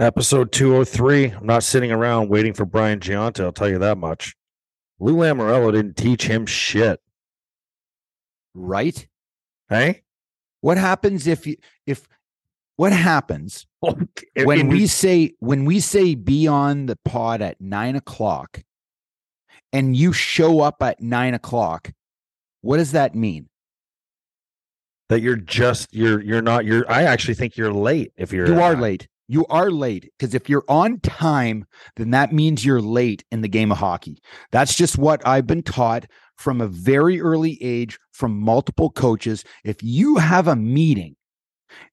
Episode 203. I'm not sitting around waiting for Brian Gionta, I'll tell you that much. Lou Lamoriello didn't teach him shit. Right? Hey? What happens if you if what happens when we say when we say be on the pod at nine o'clock and you show up at nine o'clock, what does that mean? that you're just you're you're not you're I actually think you're late if you're You are late. You are late because if you're on time, then that means you're late in the game of hockey. That's just what I've been taught from a very early age from multiple coaches. If you have a meeting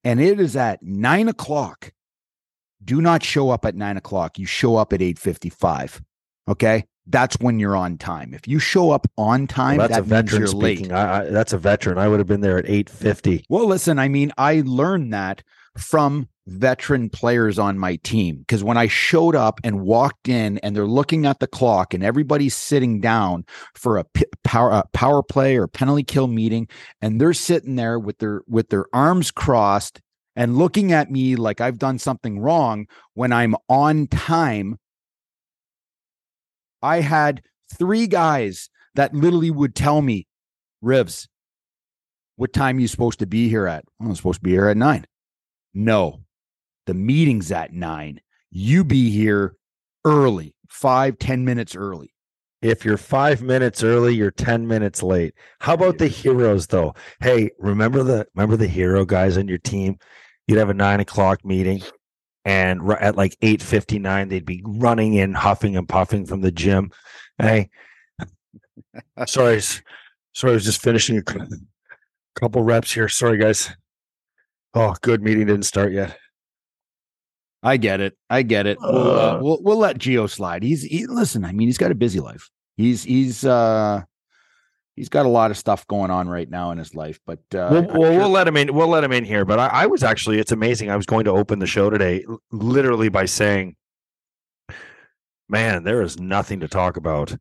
and it is at nine o'clock, do not show up at nine o'clock. You show up at eight fifty-five. Okay, that's when you're on time. If you show up on well, time, that's a that means veteran you're late. speaking. I, I, that's a veteran. I would have been there at 850. Well, listen, I mean, I learned that from veteran players on my team because when I showed up and walked in and they're looking at the clock and everybody's sitting down for a p- power a power play or penalty kill meeting and they're sitting there with their with their arms crossed and looking at me like I've done something wrong when I'm on time I had three guys that literally would tell me ribs what time you supposed to be here at? "Oh, I'm supposed to be here at nine. No, the meeting's at nine. You be here early, five, ten minutes early. If you're five minutes early, you're 10 minutes late. How about the heroes though? Hey, remember the remember the hero guys on your team? You'd have a nine o'clock meeting, and at like 8:59, they'd be running in, huffing and puffing from the gym. Hey, sorry, sorry, I was just finishing a couple reps here. Sorry, guys. Oh, good meeting didn't start yet. I get it. I get it. We'll, uh, Uh. we'll we'll let Geo slide. He's he, listen. I mean, he's got a busy life. He's he's uh he's got a lot of stuff going on right now in his life. But uh, we'll, we'll, sure- we'll let him in. We'll let him in here. But I, I was actually, it's amazing. I was going to open the show today, literally by saying, "Man, there is nothing to talk about."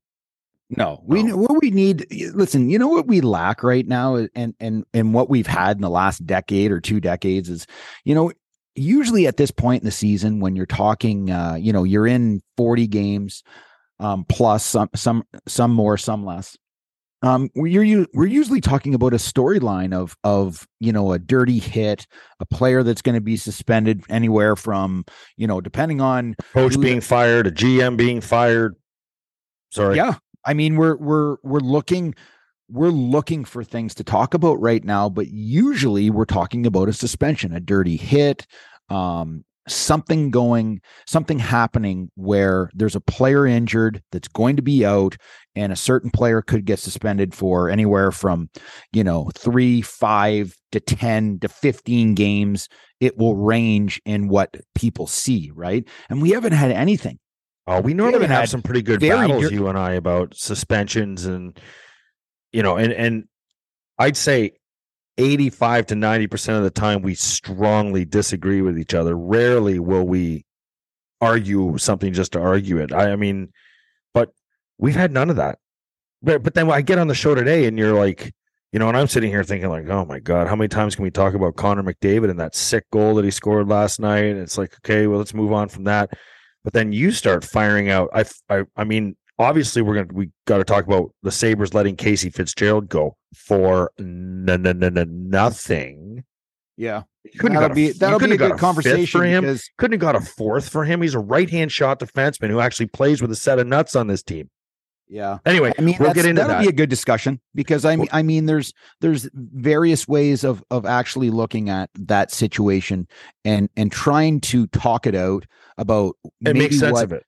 No, we No. what we need. Listen, you know what we lack right now, and and and what we've had in the last decade or two decades is, you know, usually at this point in the season when you're talking, uh, you know, you're in 40 games, um, plus some some some more, some less. Um, we're u- we're usually talking about a storyline of of you know a dirty hit, a player that's going to be suspended anywhere from you know depending on Coach being fired, a GM being fired. Sorry. Yeah. I mean, we're we're we're looking we're looking for things to talk about right now, but usually we're talking about a suspension, a dirty hit, um, something going, something happening where there's a player injured that's going to be out, and a certain player could get suspended for anywhere from, you know, three, five to ten to fifteen games. It will range in what people see, right? And we haven't had anything. Oh, we normally have some pretty good battles, dir- you and I, about suspensions and you know, and and I'd say eighty-five to ninety percent of the time we strongly disagree with each other. Rarely will we argue something just to argue it. I, I mean, but we've had none of that. But but then I get on the show today, and you're like, you know, and I'm sitting here thinking like, oh my god, how many times can we talk about Connor McDavid and that sick goal that he scored last night? And it's like, okay, well, let's move on from that. But then you start firing out. I, I, I mean, obviously we're gonna we got to talk about the Sabres letting Casey Fitzgerald go for n- n- n- n- nothing. Yeah. Couldn't have That'll got a- be that'll be a good fifth conversation for him. because Couldn't have got a fourth for him. He's a right hand shot defenseman who actually plays with a set of nuts on this team. yeah. Anyway, I mean, we'll get into that'll that. be a good discussion because I mean, I mean, there's there's various ways of of actually looking at that situation and and trying to talk it out about maybe makes sense what, of it.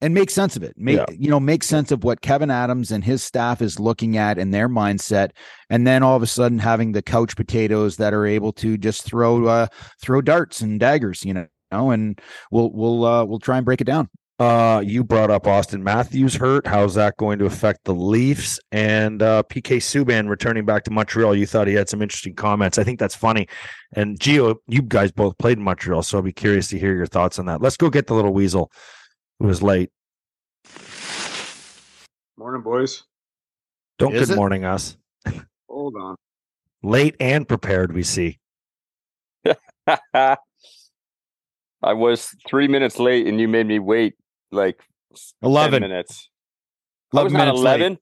and make sense of it. Make Yeah. you know, make sense of what Kevin Adams and his staff is looking at and their mindset, and then all of a sudden having the couch potatoes that are able to just throw uh throw darts and daggers, you know, and we'll we'll uh we'll try and break it down. Uh, you brought up Auston Matthews hurt. How's that going to affect the Leafs? And uh, PK Subban returning back to Montreal. You thought he had some interesting comments. I think that's funny. And Gio, you guys both played in Montreal, so I'll be curious to hear your thoughts on that. Let's go get the little weasel who was late. Morning, boys. Don't Is good it? morning us. Hold on. Late and prepared, we see. I I was three minutes late, and you made me wait like s- 10 11. minutes. I was 11 minutes late. eleven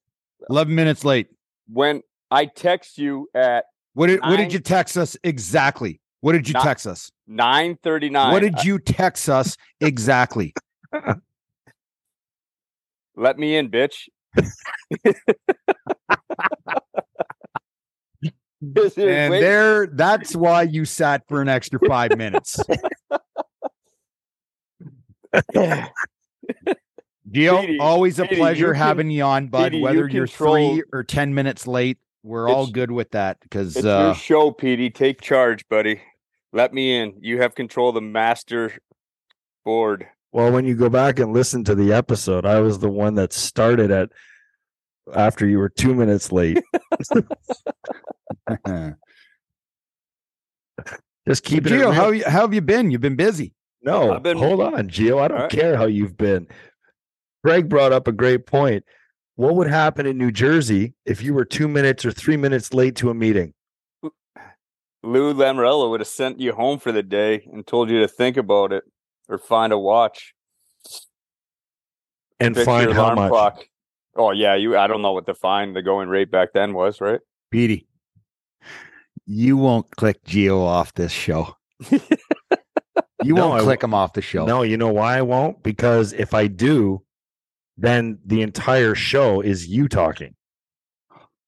11 minutes late. when I text you at What did what did you text us exactly? What did you Ni- text us? nine thirty nine. What did uh you text us exactly? Let me in, bitch. And wait, there that's why you sat for an extra 5 minutes. Gio, Petey, always a Petey, pleasure you can- having you on, bud. Petey, Whether you're control- three or 10 minutes late, we're all good with that because it's uh, your show, Petey. Take charge, buddy. Let me in. You have control of the master board. Well, when you go back and listen to the episode, I was the one that started at after you were two minutes late. Just keep it. Gio, real. how, how have you been? You've been busy. No, I've been- hold on, Gio. I don't Alright. care how you've been. Greg brought up a great point. What would happen in New Jersey if you were two minutes or three minutes late to a meeting? Lou Lamoriello would have sent you home for the day and told you to think about it or find a watch. And fix find your how much? clock. Oh yeah, you. I don't know what the fine, the going rate back then was, right? Petey, you won't click Geo off this show. You No, won't I click him off the show. No, you know why I won't? Because if I do, then the entire show is you talking.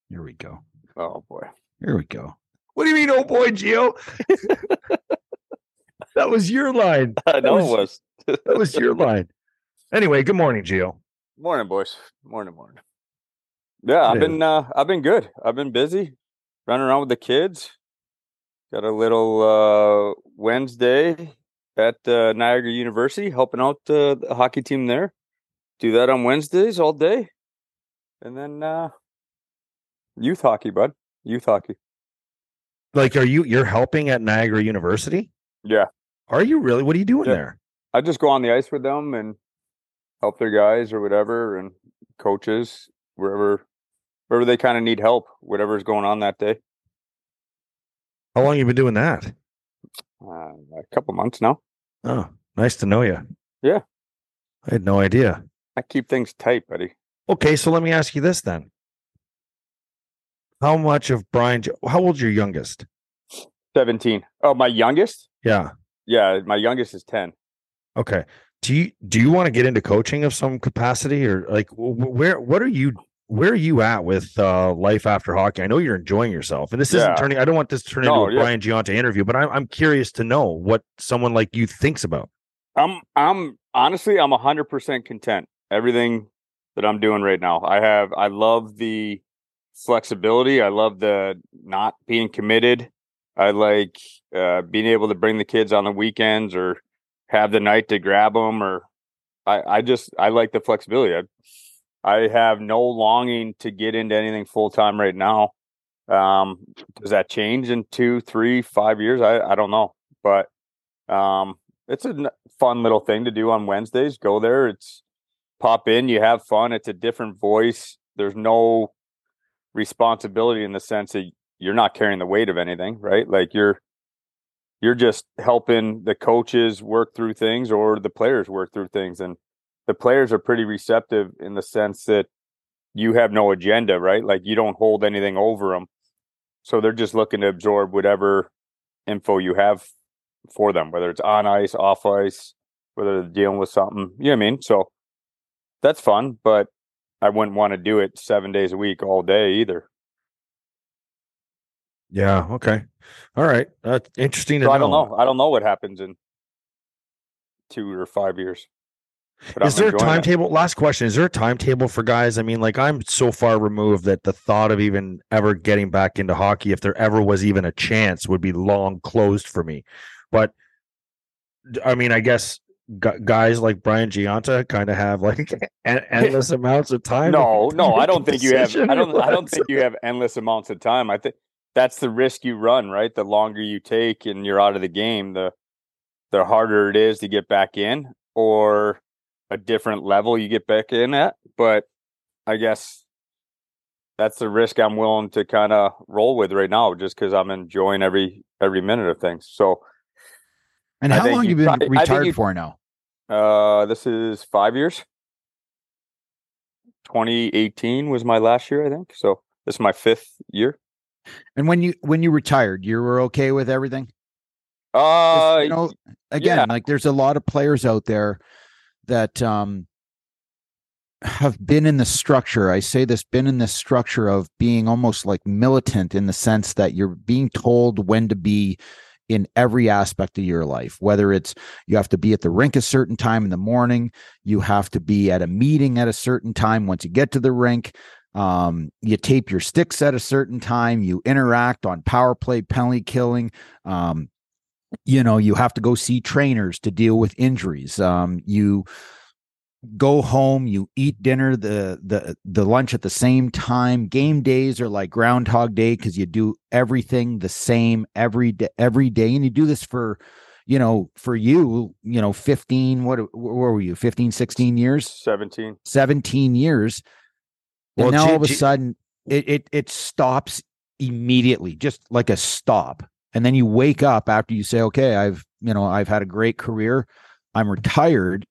Here we go. Oh boy. Here we go. What do you mean, oh boy, Geo? that was your line. I know was- it was. That was your line. Anyway, good morning, Geo. Morning, boys. Morning, morning. Yeah, I've Yeah. been uh I've been good. I've been busy running around with the kids. Got a little uh Wednesday at uh, Niagara University helping out uh, the hockey team there. Do that on Wednesdays all day. And then uh youth hockey, bud. Youth hockey. Like, are you you're helping at Niagara University? Yeah. Are you really? What are you doing Yeah. there? I just go on the ice with them and help their guys or whatever and coaches wherever wherever they kind of need help, whatever's going on that day. How long you been doing that? Uh, a couple months now. Oh, nice to know you. Yeah. I had no idea. I keep things tight, buddy. Okay, so let me ask you this then. How much of Brian? How old's your youngest? 17. Oh, my youngest? Yeah. Yeah, my youngest is 10. Okay. Do you do you want to get into coaching of some capacity or like wh- wh- where what are you where are you at with uh life after hockey? I know you're enjoying yourself, and this Yeah. isn't turning. I don't want this to turn No, into a yeah. Brian Gionta interview, but I'm I'm curious to know what someone like you thinks about. I'm I'm honestly I'm 100% content. Everything that I'm doing right now. I have I love the flexibility. I love the not being committed. I like uh being able to bring the kids on the weekends or have the night to grab them or I I just I like the flexibility. I, I have no longing to get into anything full time right now. Um, does that change in two, three, five years? I, I don't know, but um, it's a fun little thing to do on Wednesdays. Go there. It's pop in. You have fun. It's a different voice. There's no responsibility in the sense that you're not carrying the weight of anything, right? Like you're you're just helping the coaches work through things or the players work through things and the players are pretty receptive in the sense that you have no agenda, right? Like you don't hold anything over them. So they're just looking to absorb whatever info you have for them, whether it's on ice, off ice, whether they're dealing with something. You know what I mean? So that's fun, but I wouldn't want to do it seven days a week all day either. Yeah. Okay. All right. That's interesting So. I don't know. I don't know what happens in two or five years. Is there a timetable? Last question. Is there a timetable for guys? I mean, like I'm so far removed that the thought of even ever getting back into hockey, if there ever was even a chance, would be long closed for me. But I mean, I guess guys like Brian Gionta kind of have like endless amounts of time. No, no, I don't think you have. I don't. I don't think you have endless amounts of time. I think that's the risk you run, right? The longer you take and you're out of the game, the the harder it is to get back in, or a different level you get back in at. But I guess that's the risk I'm willing to kind of roll with right now, just because I'm enjoying every every minute of things. So And I how long you you been retired you- for now? Uh, this is five years. 2018 was my last year, I think. So this is my fifth year. And when you when you retired, you were okay with everything. Uh, you know, again, yeah. like there's a lot of players out there that um have been in the structure. I say this been in this structure of being almost like militant in the sense that you're being told when to be in every aspect of your life, whether it's you have to be at the rink a certain time in the morning, you have to be at a meeting at a certain time once you get to the rink. Um, you tape your sticks at a certain time, you interact on power play, penalty killing. Um, you know, you have to go see trainers to deal with injuries. Um, you go home, you eat dinner, the the the lunch at the same time. Game days are like Groundhog Day because you do everything the same every day, every day, and you do this for, you know, for you, you know, fifteen. What where were you? 15, 16 years, 17. seventeen years, Well, and now G- all of a sudden it it it stops immediately, just like a stop. And then you wake up after you say, "Okay, I've you know I've had a great career, I'm retired."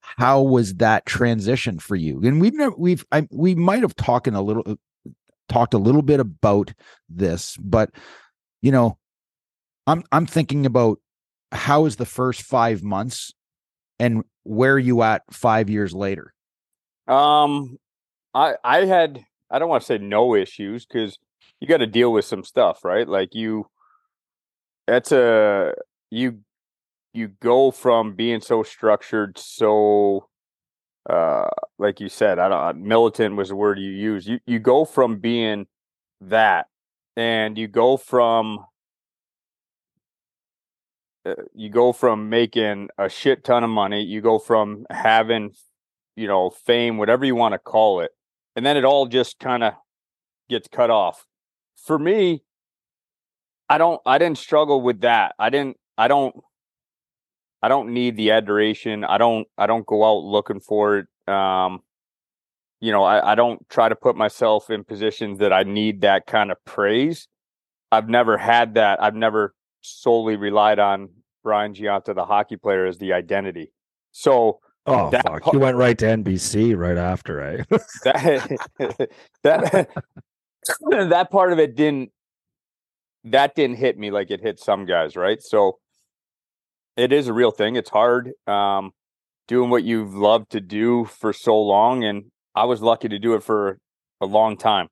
How was that transition for you? And we've never we've I, we might have talked a little talked a little bit about this, but you know, I'm I'm thinking about how is the first five months, and where are you at five years later? Um, I I had I don't want to say no issues because you got to deal with some stuff, right? Like you, that's a you you go from being so structured, so uh, like you said, I don't militant was the word you use. You you go from being that, and you go from uh, you go from making a shit ton of money. You go from having you know, fame, whatever you want to call it. And then it all just kind of gets cut off. For me, I don't I didn't struggle with that. I didn't I don't I don't need the adoration. I don't I don't go out looking for it. Um you know, I, I don't try to put myself in positions that I need that kind of praise. I've never had that. I've never solely relied on Brian Gionta, the hockey player, as the identity. So Oh That fuck! You went right to NBC right after, eh? that that that part of it didn't that didn't hit me like it hit some guys right? So it is a real thing it's hard um doing what you've loved to do for so long and i was lucky to do it for a long time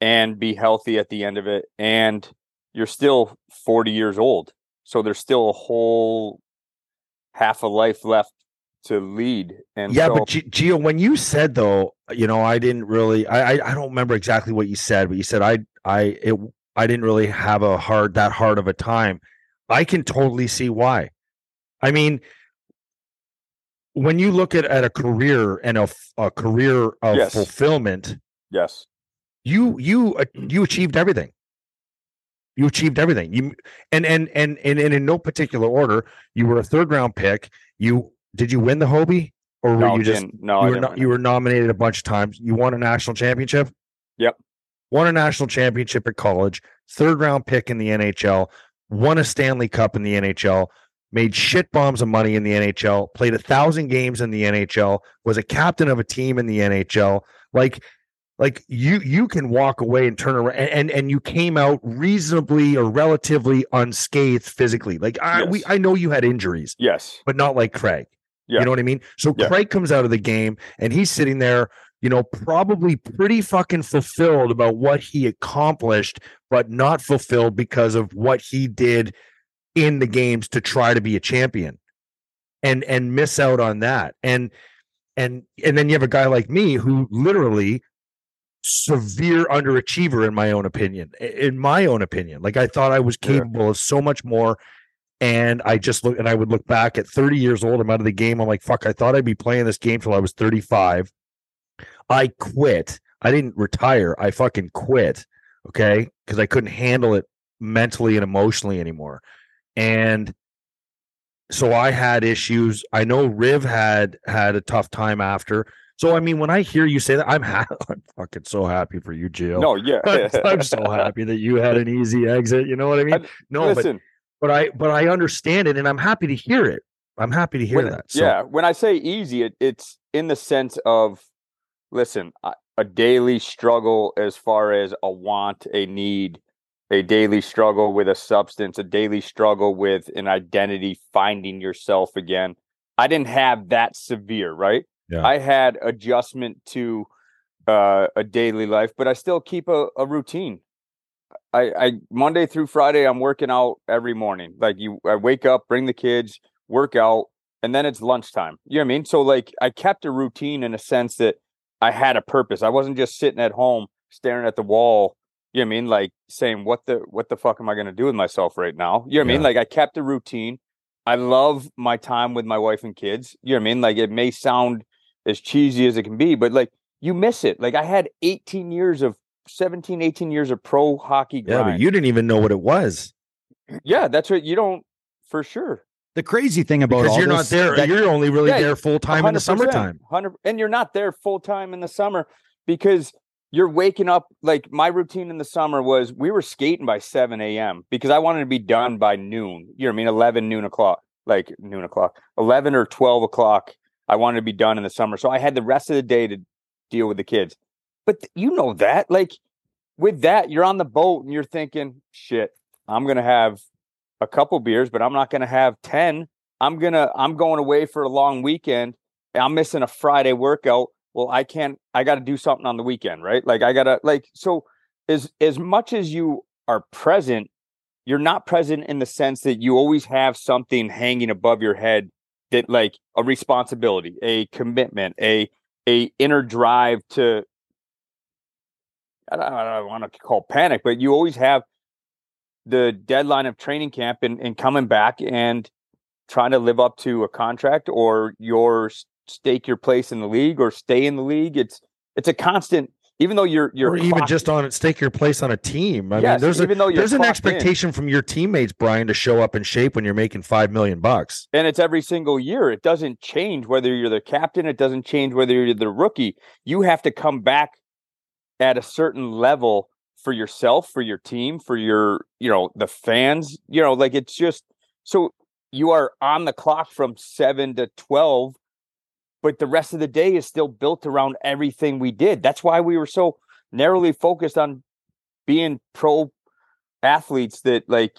and be healthy at the end of it and you're still 40 years old so there's still a whole half a life left to lead and yeah, so, but G- Gio, when you said though, you know, I didn't really, I, I, I don't remember exactly what you said, but you said I, I, it, I didn't really have a hard that hard of a time. I can totally see why. I mean, when you look at, at a career and a, a career of Yes. fulfillment, yes you you uh, you achieved everything. You achieved everything. You and and and and, and in no particular order. You were a third round pick. You did you win the Hobey or were no, you just no I you were didn't no, you were nominated a bunch of times. You won a national championship. Yep. Won a national championship at college. Third round pick in the NHL. Won a Stanley Cup in the NHL. Made shit bombs of money in the NHL. Played a thousand games in the NHL. Was a captain of a team in the NHL. Like, like you you can walk away and turn around and and, and you came out reasonably or relatively unscathed physically. Like I we I know you had injuries, yes but not like Craig. Yeah. You know what I mean? So Yeah. Craig comes out of the game and he's sitting there, you know, probably pretty fucking fulfilled about what he accomplished, but not fulfilled because of what he did in the games to try to be a champion and and miss out on that. And and and then you have a guy like me who literally severe underachiever in my own opinion in my own opinion like i thought i was Yeah. capable of so much more and i just look and i would look back at 30 years old i'm out of the game i'm like fuck i thought i'd be playing this game till i was 35 i quit. I didn't retire. I fucking quit okay? Because i couldn't handle it mentally and emotionally anymore. And so i had issues. I know riv had had a tough time after. So i mean when i hear you say that i'm ha- i'm fucking so happy for you Jill. no yeah. I'm, I'm so happy that you had an easy exit you know what i mean? I- no listen. but I but I understand it, and I'm happy to hear it. I'm happy to hear When- that. So, Yeah, when I say easy, it, it's in the sense of, listen, a- a daily struggle as far as a want, a need, a daily struggle with a substance, a daily struggle with an identity, finding yourself again. I didn't have that severe, right? Yeah. I had adjustment to uh, a daily life, but I still keep a, a routine. I, I Monday through Friday, I'm working out every morning. Like you, I wake up, bring the kids, work out, and then it's lunchtime. You know what I mean? So like I kept a routine in a sense that I had a purpose. I wasn't just sitting at home staring at the wall. You know what I mean? Like saying, "What the what the fuck am I going to do with myself right now?" You know what I mean? Like I kept a routine. I love my time with my wife and kids. You know what I mean? Like it may sound as cheesy as it can be, but like you miss it. Like I had 18 years of 17, 18 years of pro hockey yeah, but you didn't even know what it was yeah, that's what you don't for sure. The crazy thing about because you're not there. that- you're only really Yeah, there full time in the 100%, summertime. 100 and you're not there full time in the summer because you're waking up like my routine in the summer was we were skating by 7 a.m because i wanted to be done by noon. You know what i mean? 11 noon o'clock like noon o'clock. 11 or 12 o'clock i wanted to be done in the summer. So i had the rest of the day to deal with the kids. But th- you know that like with that you're on the boat and you're thinking shit i'm gonna have a couple beers but i'm not gonna have 10 i'm gonna i'm going away for a long weekend. I'm missing a friday workout. Well i can't i got to do something on the weekend right? Like i gotta like so as as much as you are present you're not present in the sense that you always have something hanging above your head that like a responsibility a commitment a a inner drive to i don't, I don't want to call panic but you always have the deadline of training camp and, and coming back and trying to live up to a contract or your stake your place in the league or stay in the league. It's it's a constant, even though you're you're or even clocked- just on it, stake your place on a team. I yes, mean, there's a though there's an clocked in. expectation from your teammates, Brian, to show up in shape when you're making five million bucks. and it's every single year. It doesn't change whether you're the captain. It doesn't change whether you're the rookie. You have to come back at a certain level for yourself, for your team, for your, you know, the fans. You know, like it's just so you are on the clock from seven to twelve, but the rest of the day is still built around everything we did. That's why we were so narrowly focused on being pro athletes that like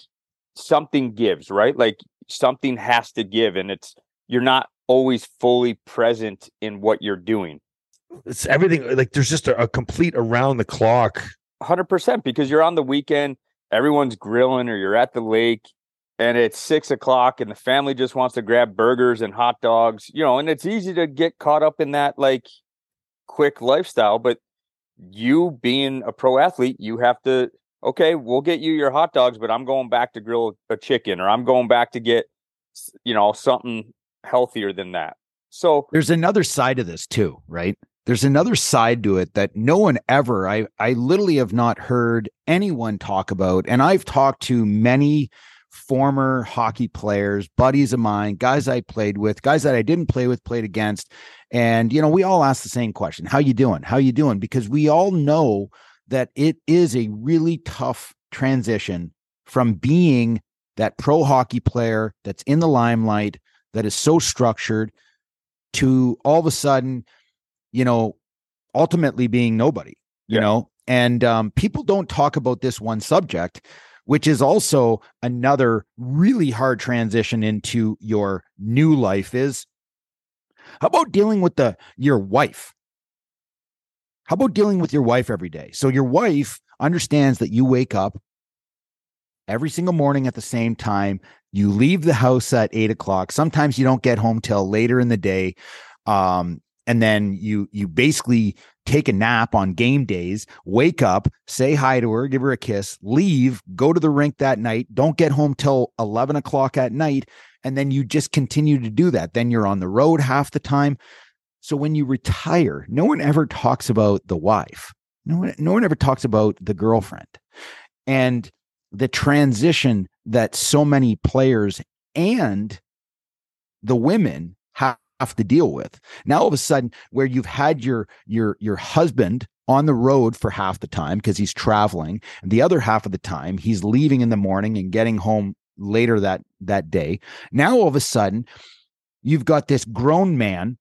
something gives, right? Like something has to give and it's you're not always fully present in what you're doing It's everything like there's just a, a complete around the clock. 100% because you're on the weekend everyone's grilling or you're at the lake and it's six o'clock and the family just wants to grab burgers and hot dogs you know and it's easy to get caught up in that like quick lifestyle but you being a pro athlete you have to okay we'll get you your hot dogs but i'm going back to grill a chicken or i'm going back to get you know something healthier than that so there's another side of this too, right? There's another side to it that no one ever, I, I literally have not heard anyone talk about. And I've talked to many former hockey players, buddies of mine, guys I played with, guys that I didn't play with, played against. And, you know, we all ask the same question How you doing? How you doing? Because we all know that it is a really tough transition from being that pro hockey player that's in the limelight, that is so structured to all of a sudden, you know, ultimately being nobody, you Yeah. know, and um, people don't talk about this one subject, which is also another really hard transition into your new life is how about dealing with the your wife? How about dealing with your wife every day? So your wife understands that you wake up every single morning at the same time. You leave the house at eight o'clock. Sometimes you don't get home till later in the day. Um, and then you you basically take a nap on game days, wake up, say hi to her, give her a kiss, leave, go to the rink that night, don't get home till 11 o'clock at night. And then you just continue to do that. Then you're on the road half the time. So when you retire, no one ever talks about the wife. No one, no one ever talks about the girlfriend. And the transition that so many players and the women have to deal with. Now all of a sudden where you've had your your your husband on the road for half the time because he's traveling and the other half of the time he's leaving in the morning and getting home later that that day. Now all of a sudden, you've got this grown man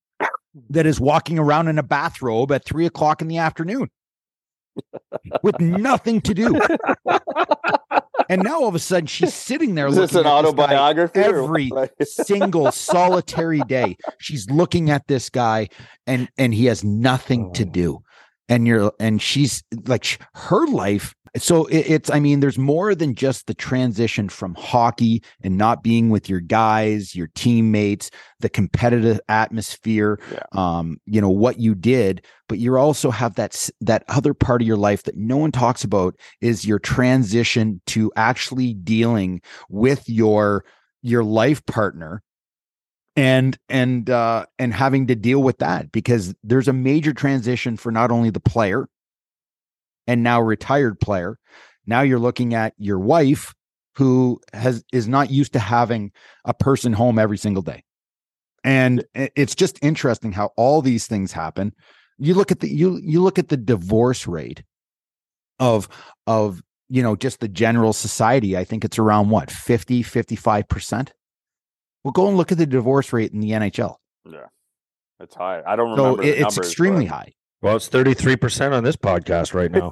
that is walking around in a bathrobe at three o'clock in the afternoon with nothing to do. and now all of a sudden she's sitting there Is this looking an at this guy autobiography? every single solitary day. She's looking at this guy and and he has nothing to Oh. do. And you're and she's like her life. So it, it's I mean there's more than just the transition from hockey and not being with your guys, your teammates, the competitive atmosphere, Yeah. um you know what you did, but you also have that that other part of your life that no one talks about is your transition to actually dealing with your your life partner and and uh and having to deal with that because there's a major transition for not only the player and now retired player. Now you're looking at your wife who has is not used to having a person home every single day. And it's just interesting how all these things happen. You look at the you you look at the divorce rate of of you know just the general society i think it's around what 50 55% well go and look at the divorce rate in the nhl Yeah, it's high. I don't so remember. it- it's numbers, extremely but- high Well, it's 33% on this podcast right now.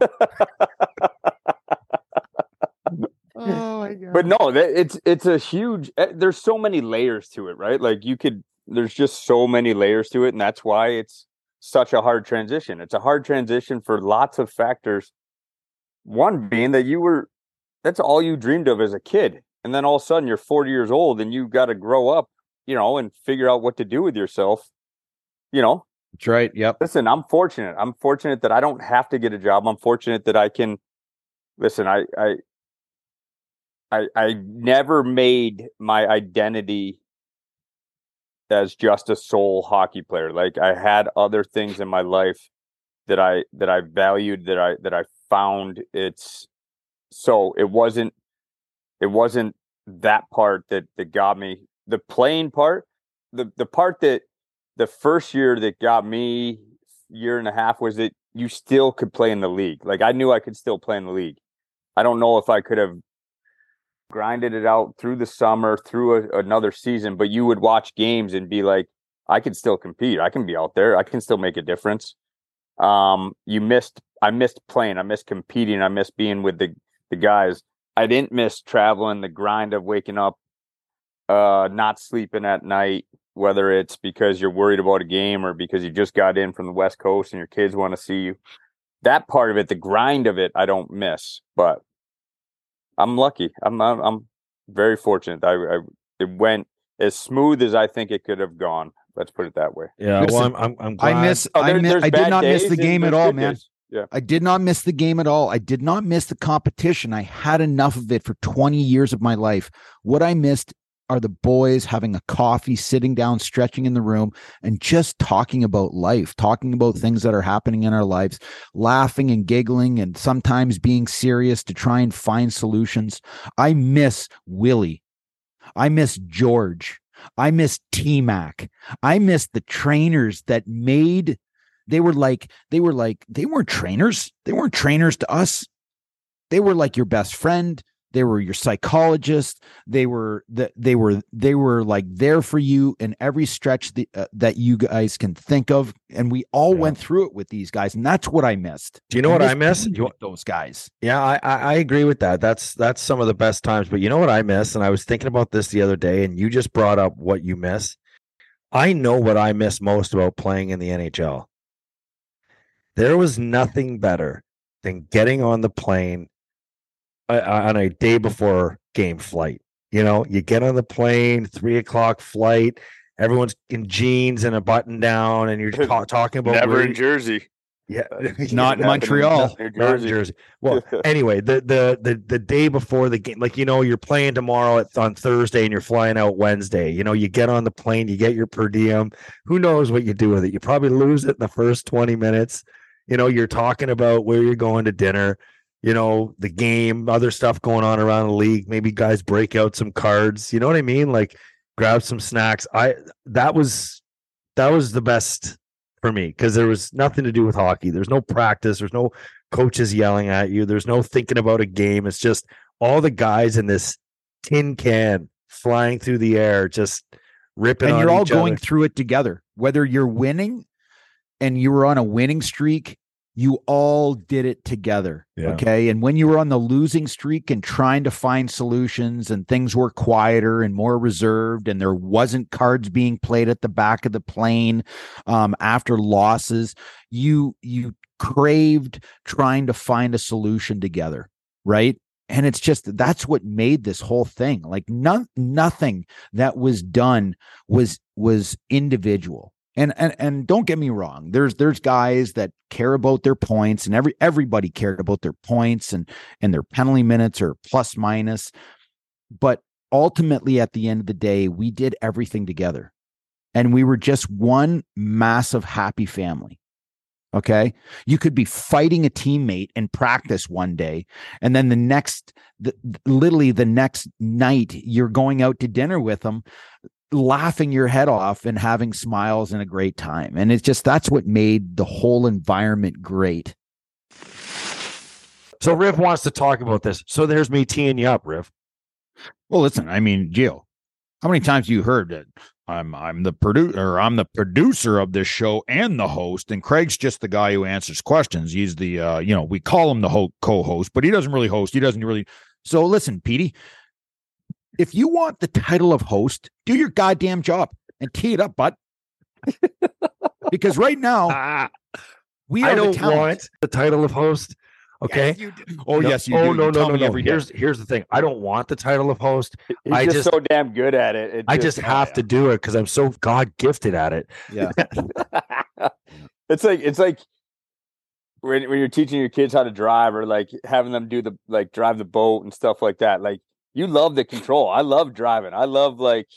oh my god but no, it's it's a huge. eh, There's so many layers to it, right? Like you could. There's just so many layers to it, and that's why it's such a hard transition. It's a hard transition for lots of factors. One being that you were, that's all you dreamed of as a kid, and then all of a sudden you're 40 years old, and you got to grow up, you know, and figure out what to do with yourself. You know, that's right yep listen, I'm fortunate. I'm fortunate that I don't have to get a job. I'm fortunate that I can listen, I I I I never made my identity as just a sole hockey player. Like I had other things in my life that I that I valued that I that I found it's so it wasn't it wasn't that part that that got me the playing part the the part that the first year that got me year and a half was that you still could play in the league. Like I knew I could still play in the league. I don't know if I could have grinded it out through the summer, through a, another season, but you would watch games and be like, I can still compete. I can be out there. I can still make a difference. Um, you missed. I missed playing. I missed competing. I missed being with the the guys. I didn't miss traveling. The grind of waking up, uh, not sleeping at night, whether it's because you're worried about a game or because you just got in from the West Coast and your kids want to see you. That part of it, the grind of it, I don't miss. But I'm lucky. I'm I'm, I'm very fortunate. I, I it went as smooth as I think it could have gone. Let's put it that way. Yeah, well, I'm, I'm, I'm glad. i miss Oh, i, there- mi- there's I did not miss the game at all man days. Yeah. I did not miss the game at all. I did not miss the competition. I had enough of it for 20 years of my life. What I missed are the boys having a coffee, sitting down, stretching in the room, and just talking about life, talking about mm. things that are happening in our lives, laughing and giggling, and sometimes being serious to try and find solutions. I miss Willie. I miss George. I miss T Mac. I miss the trainers that made they were like they were like they weren't trainers they weren't trainers to us they were like your best friend they were your psychologist they were that they were they were like there for you in every stretch that, uh, that you guys can think of and we all Yeah. went through it with these guys and that's what i missed Do you know what I miss? You- those guys Yeah, I, I I agree with that. That's that's some of the best times. But you know what I miss, and I was thinking about this the other day, and you just brought up what you miss. I know what I miss most about playing in the NHL. There was nothing better than getting on the plane uh, on a day before game flight. You know, you get on the plane, three o'clock flight. Everyone's in jeans and a button down, and you're ta- talking about Never where in Jersey. yeah, Not in Didn't happen Montreal. Not in Jersey. Jersey. Well, anyway, the the the the day before the game, like you know, you're playing tomorrow at, on Thursday and you're flying out Wednesday. You know, you get on the plane, you get your per diem. Who knows what you do with it? You probably lose it in the first 20 minutes. You know, you're talking about where you're going to dinner, you know, the game, other stuff going on around the league. Maybe guys break out some cards. You know what I mean? Like grab some snacks. I that was that was the best for me because there was nothing to do with hockey. There's no practice. There's no coaches yelling at you. There's no thinking about a game. It's just all the guys in this tin can flying through the air, just ripping. and you're all going other. through it together. Whether you're winning and you were on a winning streak, you all did it together. Yeah. Okay. And when you were on the losing streak and trying to find solutions and things were quieter and more reserved and there wasn't cards being played at the back of the plane um, after losses, you you craved trying to find a solution together. Right. And it's just that's what made this whole thing. Like none nothing that was done was was individual and and and don't get me wrong there's there's guys that care about their points and every everybody cared about their points and and their penalty minutes or plus minus. But ultimately at the end of the day we did everything together. And we were just one massive happy family. Okay? You could be fighting a teammate in practice one day and then the next the, literally the next night you're going out to dinner with them laughing your head off and having smiles and a great time. And it's just that's what made the whole environment great. So Riff wants to talk about this. So there's me teeing you up, Riff. Well, listen, I mean, Gio, how many times you heard that I'm I'm the producer I'm the producer of this show and the host, and Craig's just the guy who answers questions. He's the uh, you know, we call him the ho- co-host, but he doesn't really host. He doesn't really so listen, Petey. If you want the title of host, do your goddamn job and tee it up, bud. because right now Ah, we I are the don't talent. want the title of host. Okay. Yes. Oh No- yes, you oh do. no You no no no. every day. Here's here's the thing. I don't want the title of host. He's I just, just- so damn good at it. It I just oh, have yeah. to do it because I'm so God gifted at it. Yeah. it's like it's like when when you're teaching your kids how to drive or like having them do the like drive the boat and stuff like that. Like you love the control. I love driving. I love like,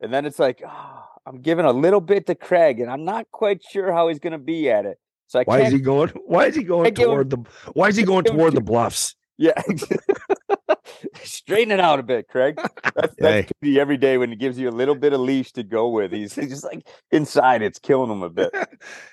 and then it's like oh, I'm giving a little bit to Craig, and I'm not quite sure how he's gonna be at it. So I Why is he going? Why is he going give him- toward the? Why is he going toward the bluffs? Yeah. Straighten it out a bit, Craig. That's, Hey. that's Petey every day when he gives you a little bit of leash to go with. He's, he's just like inside, it's killing him a bit.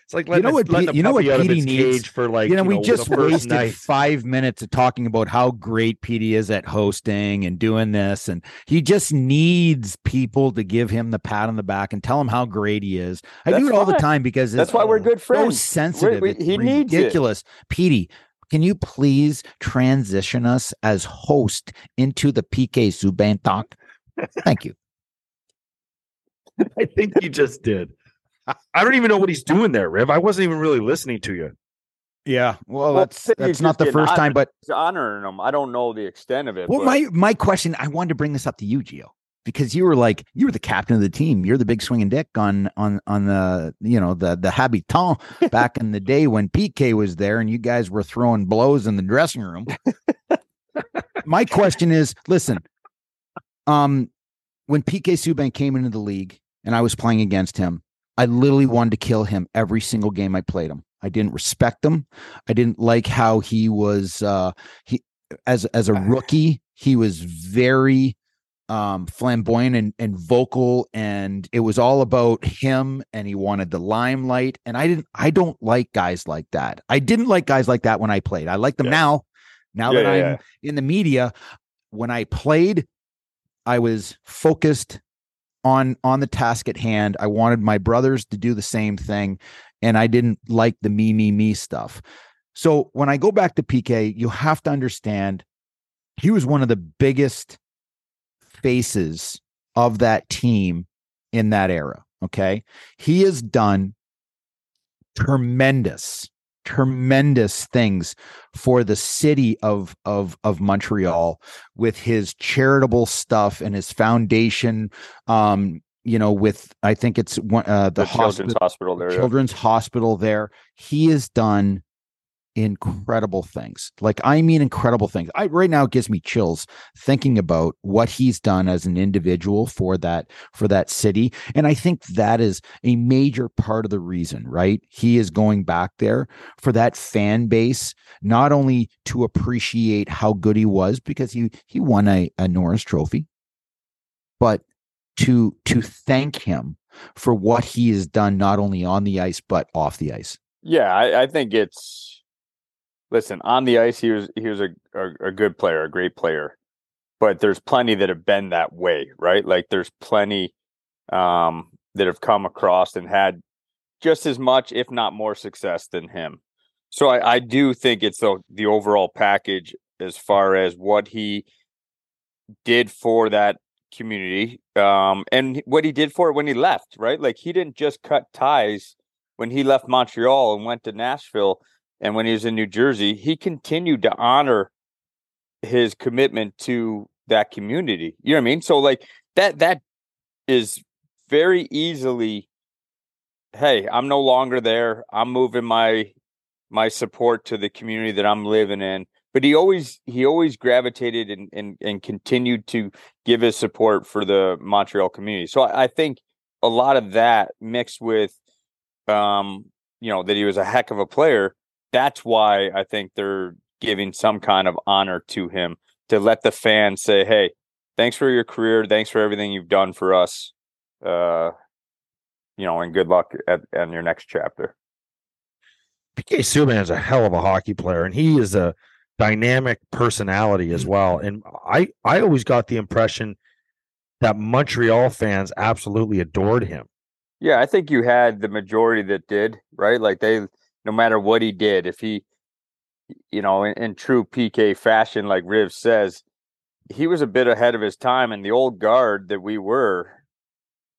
It's like You know what letting Pete- a you know what puppy out Petey needs? for like you know, we with just wasted night. five minutes of talking about how great Petey is at hosting and doing this, and he just needs people to give him the pat on the back and tell him how great he is. I do That's it all the time because That's it's why we're oh. good friends. so friends. sensitive. we- it's he needs it. ridiculous. Petey, can you please transition us as host into the PK Subban talk? Thank you. I think you just did. I don't even know what he's doing there, Riv. I wasn't even really listening to you. Yeah, well, Well, that's that's not the first on time, but He's honoring him. I don't know the extent of it. Well, but my my question, I wanted to bring this up to you, Gio, because you were like you were the captain of the team. You're the big swinging dick on on on the you know the the habitant back in the day when PK was there and you guys were throwing blows in the dressing room. my question is, listen, um, when PK Subban came into the league and I was playing against him, I literally wanted to kill him every single game I played him. I didn't respect him. I didn't like how he was uh he as as a rookie, he was very um flamboyant and, and vocal and it was all about him and he wanted the limelight and I didn't I don't like guys like that. I didn't like guys like that when I played. I like them Yes. now. Now Yeah, that yeah, I'm in the media, when I played, I was focused on on the task at hand. I wanted my brothers to do the same thing, and I didn't like the me me me stuff. So when I go back to PK, you have to understand he was one of the biggest faces of that team in that era. Okay. He has done tremendous, tremendous things for the city of of of Montreal with his charitable stuff and his foundation. Um, you know, with I think it's one uh the, the children's hospital hospital there. children's hospital there. He has done incredible things. Like I mean incredible things. I right now it gives me chills thinking about what he's done as an individual for that for that city. And I think that is a major part of the reason, right? He is going back there for that fan base, not only to appreciate how good he was because he he won a, a Norris trophy, but to to thank him for what he has done not only on the ice but off the ice. Yeah, I, I think it's listen on the ice. He was he was a, a a good player, a great player, but there's plenty that have been that way, right? Like there's plenty um, that have come across and had just as much, if not more, success than him. So I, I do think it's the the overall package as far as what he did for that community um, and what he did for it when he left, right? Like he didn't just cut ties when he left Montreal and went to Nashville and when he was in New Jersey, he continued to honor his commitment to that community. You know what I mean? So like that that is very easily hey, I'm no longer there. I'm moving my my support to the community that I'm living in. But he always he always gravitated and and, and continued to give his support for the Montreal community. So I, I think a lot of that mixed with um, you know, that he was a heck of a player, that's why I think they're giving some kind of honor to him to let the fans say, Hey, thanks for your career, thanks for everything you've done for us. Uh you know, and good luck at, at your next chapter. PK Subban is a hell of a hockey player, and he is a dynamic personality as well. And I, I always got the impression that Montreal fans absolutely adored him. Yeah, I think you had the majority that did, right? Like they, no matter what he did, if he, you know, in, in true PK fashion, like Riv says, he was a bit ahead of his time. And the old guard that we were,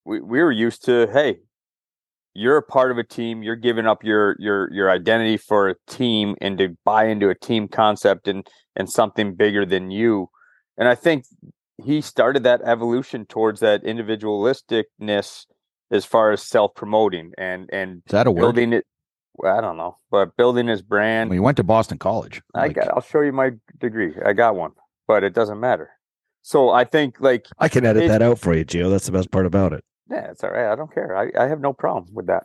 we, we were used to, hey, you're a part of a team you're giving up your your your identity for a team and to buy into a team concept and and something bigger than you and i think he started that evolution towards that individualisticness as far as self-promoting and and Is that a word? building it i don't know but building his brand he went to Boston College. i Like, got i'll show you my degree i got one but it doesn't matter so i think like I can edit It- that out for you, Gio. That's the best part about it. Yeah, it's all right. I don't care. I, I have no problem with that.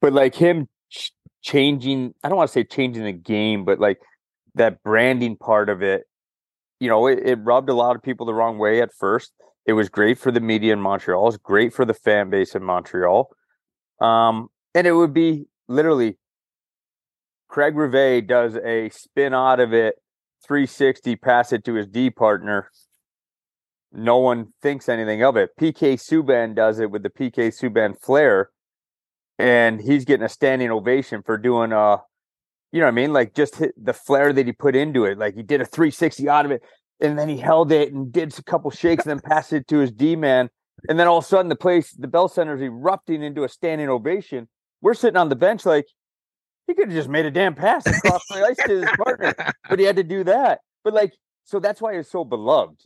But like him ch- changing, I don't want to say changing the game, but like that branding part of it, you know, it, it rubbed a lot of people the wrong way at first. It was great for the media in Montreal. It's great for the fan base in Montreal. Um, and it would be literally Craig Rivet does a spin out of it, 360, pass it to his D partner no one thinks anything of it. PK Subban does it with the PK Subban flare, and he's getting a standing ovation for doing a, you know what I mean? Like just hit the flare that he put into it. Like he did a 360 out of it, and then he held it and did a couple shakes and then passed it to his D man. And then all of a sudden the place, the Bell Center is erupting into a standing ovation. We're sitting on the bench like he could have just made a damn pass across the ice to his partner, but he had to do that. But like, so that's why he's so beloved.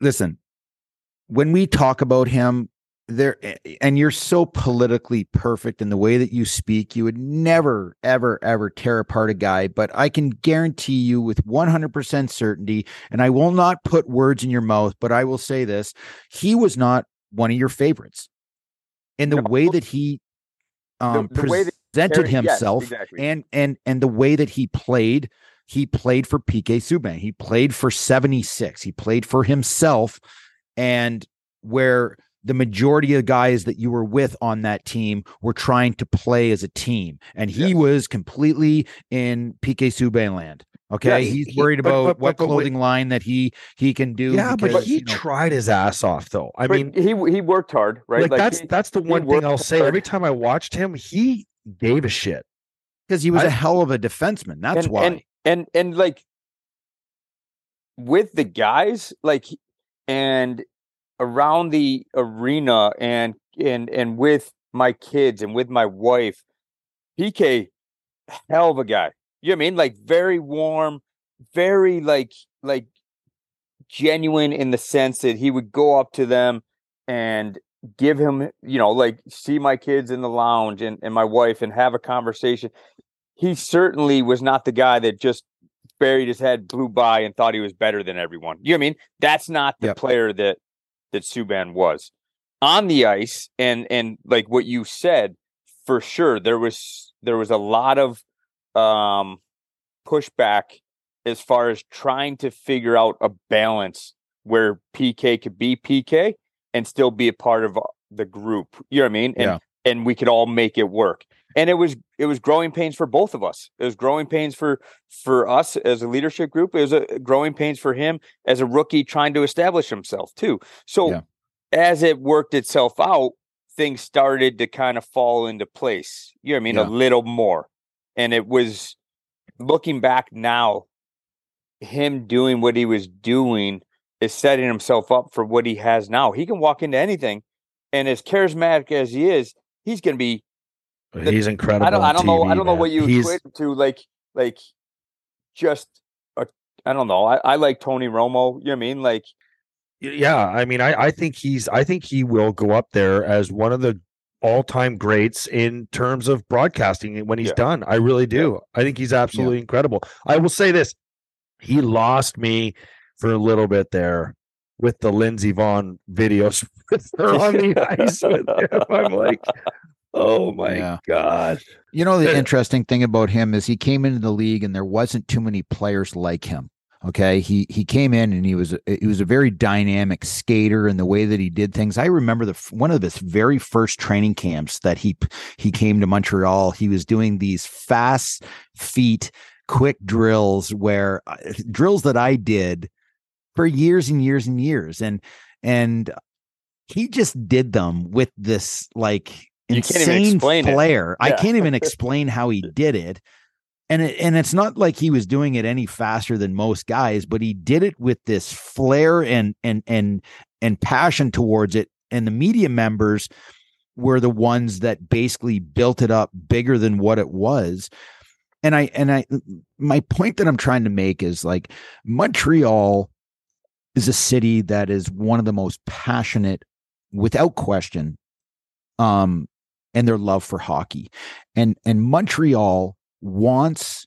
listen, when we talk about him, there and you're so politically perfect in the way that you speak, you would never, ever, ever tear apart a guy. But I can guarantee you with 100% certainty, and I will not put words in your mouth, but I will say this he was not one of your favorites in the No. way that he um, the way that presented Yes, himself exactly. and and and the way that he played he played for PK Subban he played for 76 he played for himself and where the majority of guys that you were with on that team were trying to play as a team and he Yes. was completely in PK Subban land okay Yeah, he- he's he- worried but- about but- what but- but wait- clothing line that he he can do yeah, but he you know, tried his ass off, though. I mean, he he worked hard, right? like, that's he- that's the one thing I'll say. hard. Every time I watched him, he gave a shit. because he was I- a hell of a defenseman that's and, why and and and like with the guys, like and around the arena and and and with my kids and with my wife, PK, hell of a guy. You know what I mean? Like very warm, very like like genuine in the sense that he would go up to them and give him, you know, like see my kids in the lounge and, and my wife and have a conversation. He certainly was not the guy that just buried his head, blew by, and thought he was better than everyone. You know what I mean? That's not the Yep. player that that Subban was on the ice, and and like what you said, for sure there was there was a lot of um pushback as far as trying to figure out a balance where PK could be PK and still be a part of uh, the group. You know what I mean? And Yeah. and we could all make it work. and it was it was growing pains for both of us. It was growing pains for for us as a leadership group. It was a growing pains for him as a rookie trying to establish himself too. So Yeah. as it worked itself out, things started to kind of fall into place. You know what I mean? Yeah. A little more. And it was looking back now, him doing what he was doing is setting himself up for what he has now. He can walk into anything, and as charismatic as he is, he's going to be. The- He's incredible. I don't. I don't know. I don't know what you He's equate to like like just. A, I don't know. I, I like Tony Romo. You know what I mean? Like yeah. I mean, I I think he's I think he will go up there as one of the all time greats in terms of broadcasting when he's Yeah. done. I really do. I think he's absolutely incredible. I will say this: he lost me for a little bit there with the Lindsey Vonn videos with her on the ice with him. I'm like, oh my Yeah. god. You know, the interesting thing about him is he came into the league and there wasn't too many players like him. Okay. He he came in and he was a- he was a very dynamic skater in the way that he did things. I remember the one of his very first training camps that he he came to Montreal. He was doing these fast feet quick drills where uh, drills that I did for years and years and years and and he just did them with this like You can't even insane flair. I can't even explain how he did it. And it, and it's not like he was doing it any faster than most guys, but he did it with this flair and and and and passion towards it. And the media members were the ones that basically built it up bigger than what it was. And I and I my point that I'm trying to make is like Montreal is a city that is one of the most passionate without question um and their love for hockey. And and Montreal wants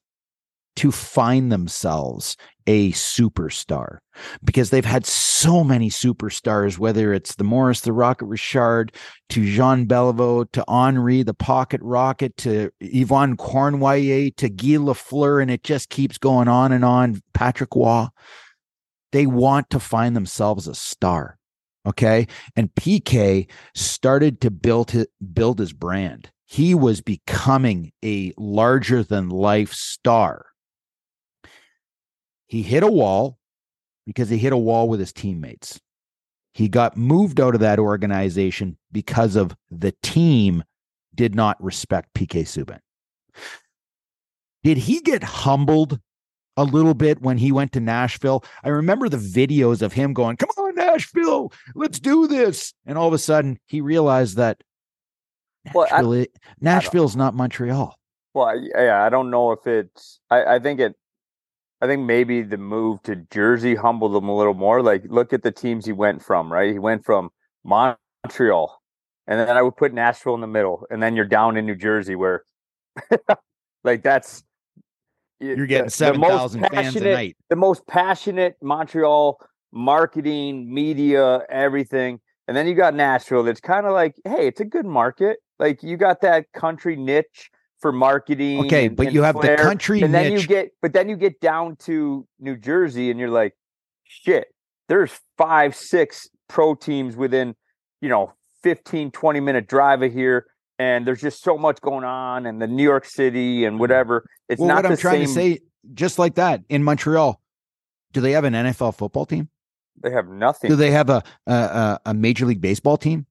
to find themselves a superstar because they've had so many superstars whether it's the Maurice the Rocket Richard to Jean Beliveau to Henri the Pocket Rocket to Yvan Cournoyer to Guy Lafleur and it just keeps going on and on. Patrick Roy they want to find themselves a star okay? And PK started to build his, build his brand. He was becoming a larger than life star. He hit a wall because he hit a wall with his teammates. He got moved out of that organization because of the team did not respect PK Subban. Did he get humbled a little bit when he went to Nashville. I remember the videos of him going, Come on, Nashville, let's do this. And all of a sudden he realized that Well, I- Nashville, Nashville's not Montreal. Well, yeah, I don't know if it's. I, I think it. I think maybe the move to Jersey humbled him a little more. Like, look at the teams he went from. Right, he went from Montreal, and then I would put Nashville in the middle, and then you're down in New Jersey, where, like, that's You're getting 7,000 fans a night. The most passionate Montreal marketing, media, everything, and then you got Nashville. That's kind of like, hey, it's a good market. Like, you got that country niche for marketing. Okay, and- but and you have the country and then you get but then you get down to new jersey and you're like shit there's five six pro teams within you know 15 20 minute drive of here and there's just so much going on and the new york city and whatever it's well, not what I'm trying same to say, just like that, in Montreal, do they have an NFL football team? they have nothing Do they have a a, a, a major league baseball team?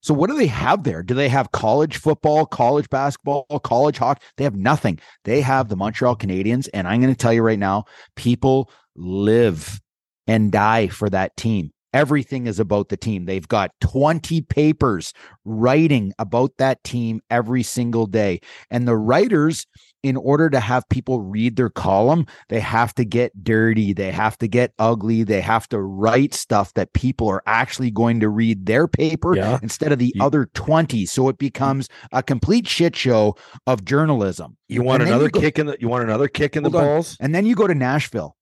So what do they have there? Do they have college football, college basketball, college hockey? They have nothing. They have the Montreal Canadiens, and I'm going to tell you right now, people live and die for that team. Everything is about the team. They've got 20 papers writing about that team every single day. And the writers, in order to have people read their column, they have to get dirty. They have to get ugly. They have to write stuff that people are actually going to read their paper Yeah. instead of the other 20. So it becomes a complete shit show of journalism. You want And another go- kick in the you want another kick in the Hold on. balls? And then you go to Nashville.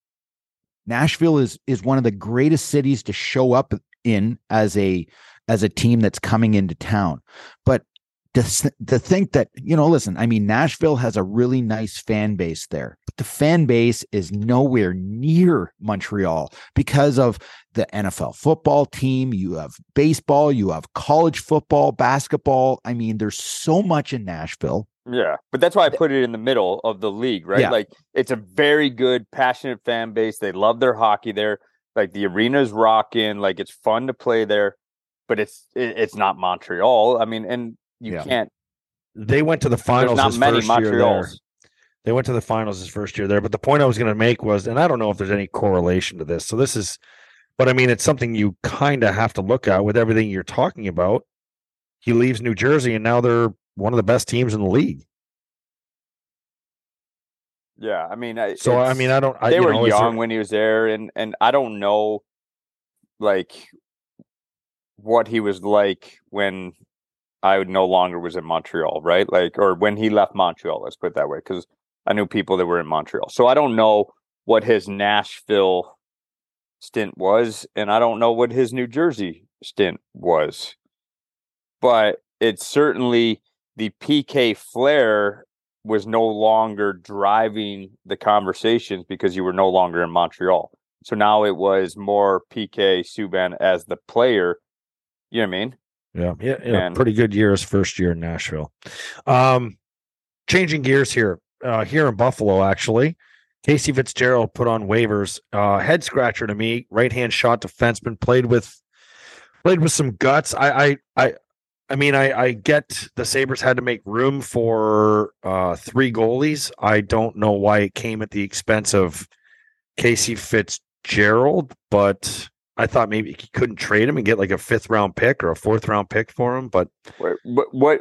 Nashville is is one of the greatest cities to show up in as a as a team that's coming into town. But to, to think that, you know, listen, I mean, Nashville has a really nice fan base there, but the fan base is nowhere near Montreal because of the NFL football team. You have baseball, you have college football, basketball. I mean, there's so much in Nashville. Yeah, but that's why I put it in the middle of the league, right? Yeah. Like it's a very good, passionate fan base. They love their hockey there. Like the arena's rocking. Like it's fun to play there, but it's it, it's not Montreal. I mean, and you Yeah. can't. They went to the finals not many first year. Montreals. They went to the finals his first year there. But the point I was going to make was, and I don't know if there's any correlation to this. So this is, but I mean, it's something you kind of have to look at with everything you're talking about. He leaves New Jersey, and now they're one of the best teams in the league. Yeah, I mean, I- So I mean, I don't. I, they you were know, is there- young when he was there, and and I don't know, like, what he was like when I no longer was in Montreal, right? Like, or when he left Montreal. Let's put it that way, because I knew people that were in Montreal, so I don't know what his Nashville stint was, and I don't know what his New Jersey stint was, but it's certainly the PK flair was no longer driving the conversations because you were no longer in Montreal. So now it was more PK Subban as the player. You know what I mean? Yeah, yeah, yeah. And- Pretty good year his first year in Nashville. Um, changing gears here, uh, here in Buffalo, actually, Casey Fitzgerald put on waivers. Uh, head scratcher to me, right hand shot defenseman, played with, played with some guts. I, I, I, I mean, I, I get the Sabres had to make room for uh, three goalies. I don't know why it came at the expense of Casey Fitzgerald, but I thought maybe he couldn't trade him and get like a fifth round pick or a fourth round pick for him. But What,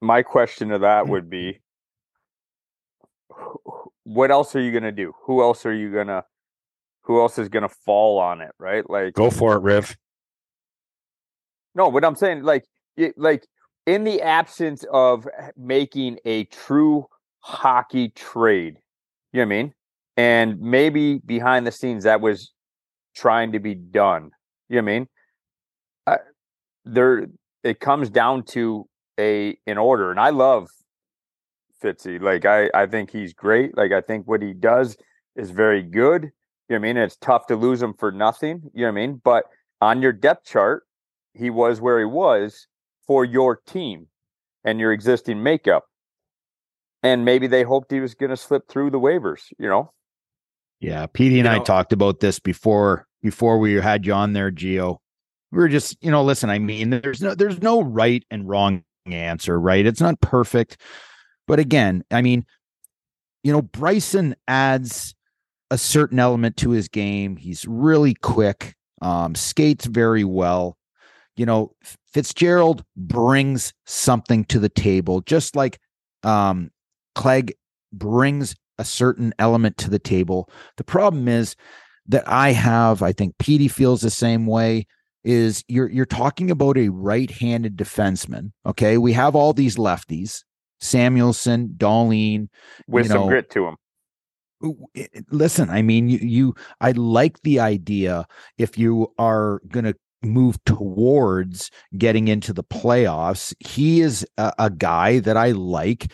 my question to that would be what else are you going to do? Who else are you going to who else is going to fall on it, right? Like go for it, Riv. No, what I'm saying, like, like in the absence of making a true hockey trade, you know what I mean? And maybe behind the scenes that was trying to be done. You know what I mean? I, there, it comes down to a an order, and I love Fitzy. Like, I I think he's great. Like, I think what he does is very good. You know what I mean? It's tough to lose him for nothing. You know what I mean? But on your depth chart, he was where he was for your team and your existing makeup. And maybe they hoped he was going to slip through the waivers, you know? Yeah, Petey and You I know- talked about this before before we had you on there, Geo. We were just, you know, listen, I mean, there's no there's no right and wrong answer, right? It's not perfect. But again, I mean, you know, Bryson adds a certain element to his game. He's really quick, um, skates very well. You know, Fitzgerald brings something to the table, just like um Clague brings a certain element to the table. The problem is that I have, I think Petey feels the same way, is you're you're talking about a right-handed defenseman. Okay. We have all these lefties, Samuelsson, Dahlin. With You some grit to him. Listen, I mean, you you I like the idea if you are gonna move towards getting into the playoffs. He is a, a guy that I like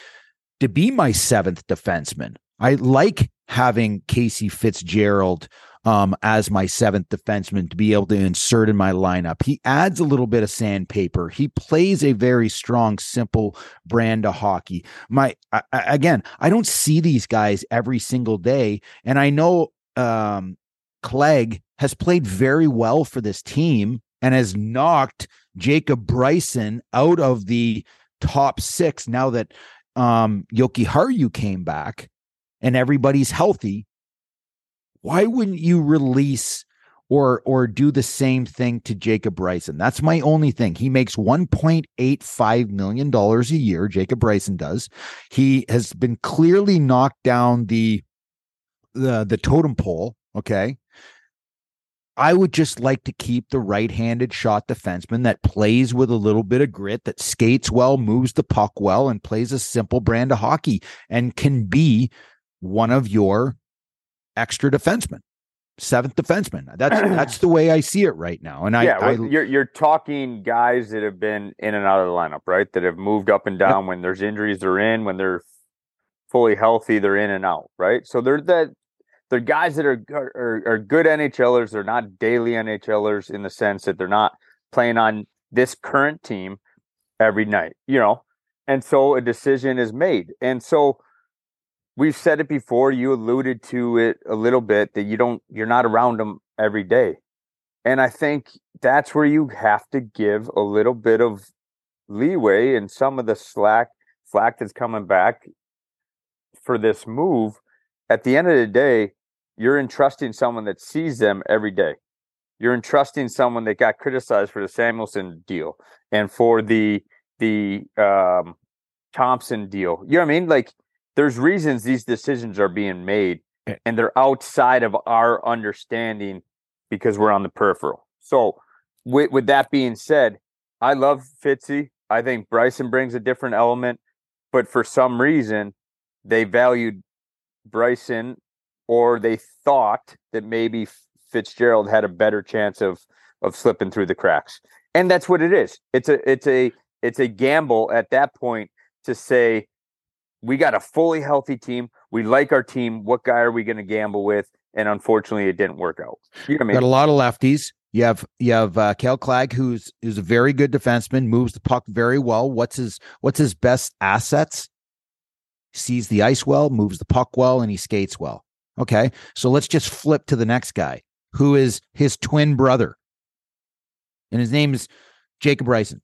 to be my seventh defenseman. I like having Casey Fitzgerald um, as my seventh defenseman to be able to insert in my lineup. He adds a little bit of sandpaper. He plays a very strong, simple brand of hockey. My I, again, I don't see these guys every single day, and I know um, Clague has played very well for this team and has knocked Jacob Bryson out of the top six now that um Jokiharju came back and everybody's healthy. Why wouldn't you release or or do the same thing to Jacob Bryson? That's my only thing. He makes 1.85 million dollars a year, Jacob Bryson does. He has been clearly knocked down the the the totem pole, okay? I would just like to keep the right-handed shot defenseman that plays with a little bit of grit, that skates well, moves the puck well, and plays a simple brand of hockey and can be one of your extra defensemen. seventh defenseman. That's that's the way I see it right now. And I, yeah, I you're you're talking guys that have been in and out of the lineup, right? That have moved up and down. When there's injuries, they're in. When they're fully healthy, they're in and out, right? So they're that they're guys that are, are are good NHLers. They're not daily NHLers in the sense that they're not playing on this current team every night, you know. And so a decision is made. And so we've said it before, you alluded to it a little bit that you don't you're not around them every day. And I think that's where you have to give a little bit of leeway and some of the slack slack that's coming back for this move. At the end of the day, you're entrusting someone that sees them every day. You're entrusting someone that got criticized for the Samuelsson deal and for the the um, Thompson deal. You know what I mean? Like there's reasons these decisions are being made and they're outside of our understanding because we're on the peripheral. So with, with that being said, I love Fitzy. I think Bryson brings a different element, but for some reason they valued Bryson or they thought that maybe Fitzgerald had a better chance of of slipping through the cracks. And that's what it is. It's a it's a it's a gamble at that point to say we got a fully healthy team. We like our team. What guy are we going to gamble with? And unfortunately, it didn't work out. You know I mean? Got a lot of lefties. You have you have uh, Kale Clague, who's who's a very good defenseman, moves the puck very well. What's his what's his best assets? Sees the ice well, moves the puck well, and he skates well. Okay, so let's just flip to the next guy, who is his twin brother, and his name is Jacob Bryson.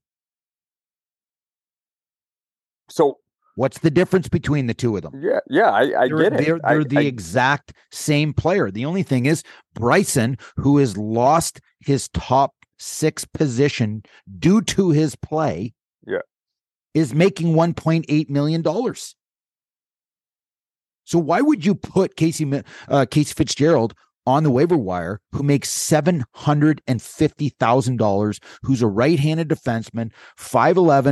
So What's the difference between the two of them? yeah, yeah, I, I they're, get it. They're, they're the I- exact same player. The only thing is Bryson, who has lost his top six position due to his play, Yeah. is making one point eight million dollars. So why would you put Casey uh, Casey Fitzgerald on the waiver wire, who makes seven hundred and fifty thousand dollars, who's a right-handed defenseman, 5'11",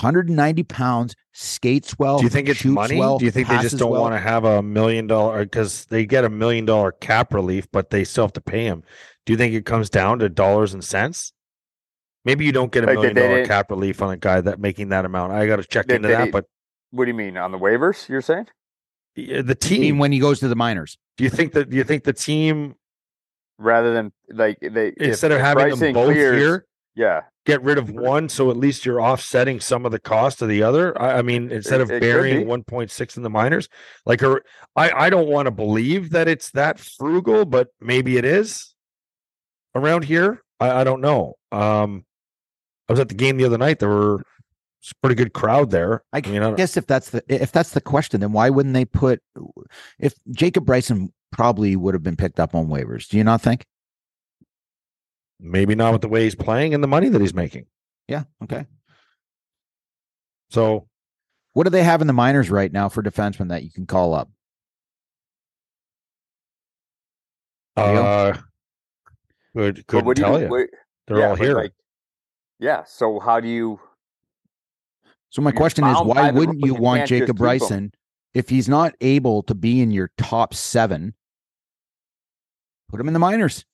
190 pounds, skates well. Do you think it's shoots money? well, Do you think they just don't well? want to have a million dollar because they get a million dollar cap relief, but they still have to pay him? Do you think it comes down to dollars and cents? Maybe you don't get a Like million dollar cap relief on a guy that making that amount. I got to check into that. But what do you mean on the waivers? You're saying? Yeah, the team. when he goes to the minors. Do you think that? Do you think the team Rather than like they if- instead of having Bryson them both clears- here, yeah, get rid of one, so at least you're offsetting some of the cost of the other. I, I mean, instead It- of it could burying 1.6 in the minors, like her, I I don't want to believe that it's that frugal, but maybe it is around here. I, I don't know. Um, I was at the game the other night. There were it's a pretty good crowd there. I mean, I guess if that's the if that's the question, then why wouldn't they put if Jacob Bryson probably would have been picked up on waivers? Do you not think? maybe not with the way he's playing and the money that he's making. Yeah. Okay. So What do they have in the minors right now for defensemen that you can call up? Uh, could couldn't what do tell you, you. what- They're yeah, all here. like, yeah. So how do you? So my You're question is, why wouldn't you You want Jacob. Bryson if he's not able to be in your top seven? Put him in the minors.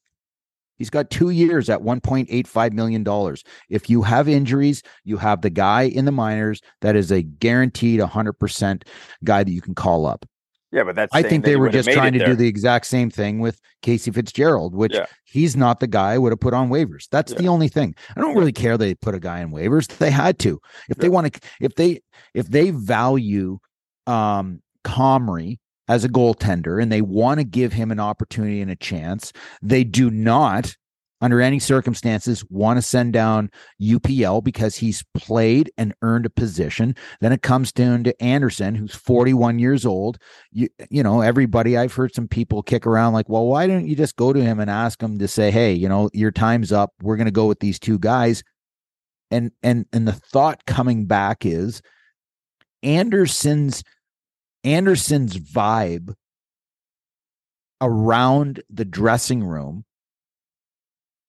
He's got two years at $1.85 million. If you have injuries, you have the guy in the minors that is a guaranteed 100% guy that you can call up. Yeah, but that's. I think they were just trying to there. do the exact same thing with Casey Fitzgerald, which Yeah. he's not the guy I would have put on waivers. That's the only thing. I don't really care they put a guy in waivers. They had to. If they want to if they if they value um Comrie as a goaltender and they want to give him an opportunity and a chance, they do not under any circumstances want to send down UPL because he's played and earned a position. Then it comes down to Anderson, who's 41 years old. You, you know, everybody, I've heard some people kick around like, well, why don't you just go to him and ask him to say, hey, you know, your time's up. We're going to go with these two guys. And, and, and the thought coming back is Anderson's, Anderson's vibe around the dressing room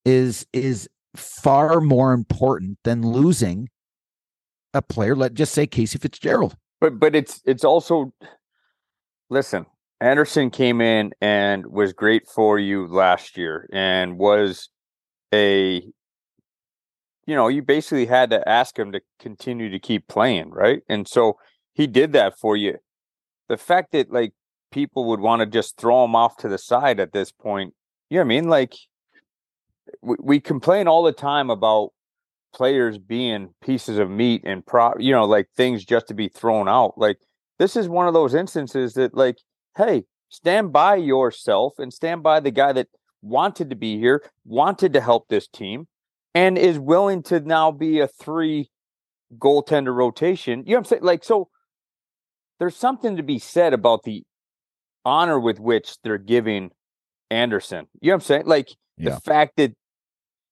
is is far more important than losing a player. Let just say Casey Fitzgerald. But but it's it's also listen. Anderson came in and was great for you last year and was a you know, you basically had to ask him to continue to keep playing, right? And so he did that for you. The fact that like people would want to just throw him off to the side at this point, you know what I mean? Like we, we complain all the time about players being pieces of meat and pro you know, like things just to be thrown out. Like this is one of those instances that like hey, stand by yourself and stand by the guy that wanted to be here, wanted to help this team, and is willing to now be a three goaltender rotation. You know what I'm saying? Like, so there's something to be said about the honor with which they're giving Anderson. You know what I'm saying? Like Yeah. the fact that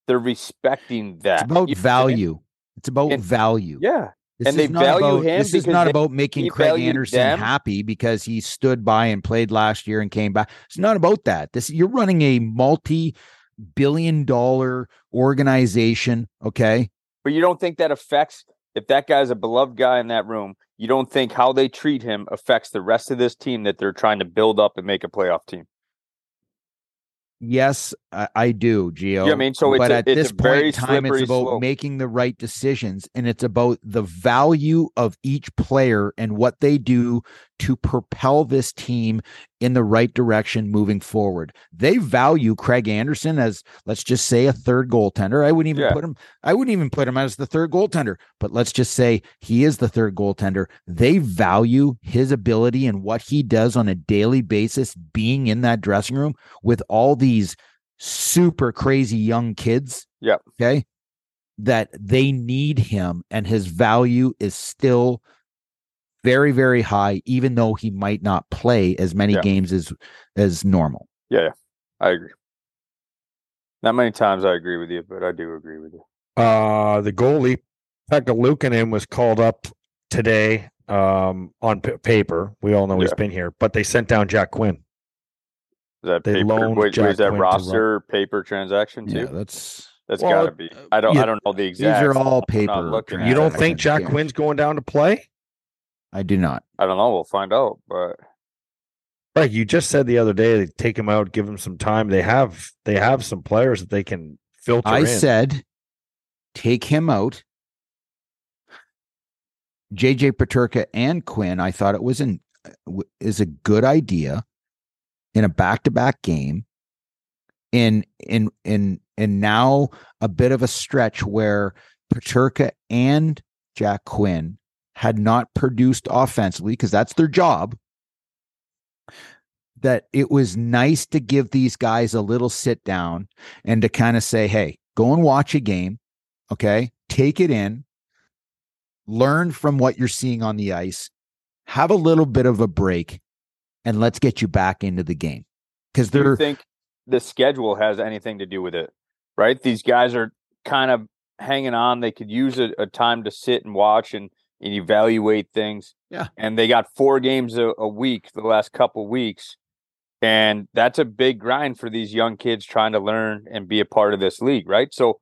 they're respecting that. It's about You know value. It's about And- value. Yeah. This And they value about, him This is not they- about making Craig Anderson them. happy because he stood by and played last year and came back. It's not about that. This you're running a multi-billion dollar organization, okay? But you don't think that affects if that guy's a beloved guy in that room, you don't think how they treat him affects the rest of this team that they're trying to build up and make a playoff team. Yes, I, I do, Gio. I mean? So it's but a- at this point very in time, it's about slope. making the right decisions, and it's about the value of each player and what they do to propel this team in the right direction moving forward. They value Craig Anderson as, let's just say, a third goaltender. I wouldn't even Yeah. put him. I wouldn't even put him as the third goaltender. But let's just say he is the third goaltender. They value his ability and what he does on a daily basis, being in that dressing room with all these super crazy young kids. Yep. Okay. That they need him and his value is still very, very high, even though he might not play as many Yeah. games as as normal. Yeah, yeah, I agree. Not many times I agree with you, but I do agree with you. Uh, the goalie Pekka Luukkonen was called up today um, on p- paper. We all know he's been here, but they sent down Jack Quinn. Is that They paper? loaned Wait, Jack was that Quinn to run- roster paper transaction too? Yeah, that's That's Well, got to be. I don't. yeah, I don't know the exact. these exact. are all I'm not paper. looking Yeah, You don't it. think Jack Yeah. Quinn's going down to play? I do not. I don't know. We'll find out. But Right. You just said the other day they take him out, give him some time. They have they have some players that they can filter I in. said take him out. JJ Peterka and Quinn, I thought it was an uh, is a good idea in a back-to-back game. In in in and now a bit of a stretch where Peterka and Jack Quinn had not produced offensively because that's their job. That it was nice to give these guys a little sit down and to kind of say, hey, go and watch a game. Okay. Take it in, learn from what you're seeing on the ice, have a little bit of a break, and let's get you back into the game. Because they're think the schedule has anything to do with it? Right. These guys are kind of hanging on. They could use a, a time to sit and watch and, and evaluate things. Yeah. And they got four games a, a week the last couple weeks. And that's a big grind for these young kids trying to learn and be a part of this league, right? So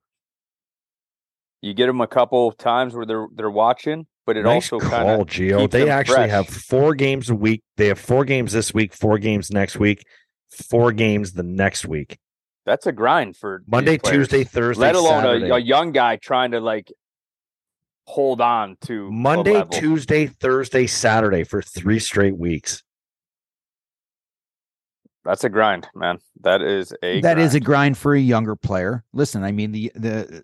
you get them a couple times where they're they're watching, but it nice also kind of Gio. They actually fresh. have four games a week. They have four games this week, four games next week, four games the next week. that's a grind for Monday. Tuesday, Thursday, let alone a, a young guy trying to like hold on to Monday. Tuesday, Thursday, Saturday for three straight weeks. That's a grind, man. That is a that is a grind. grind for a younger player. Listen, I mean the the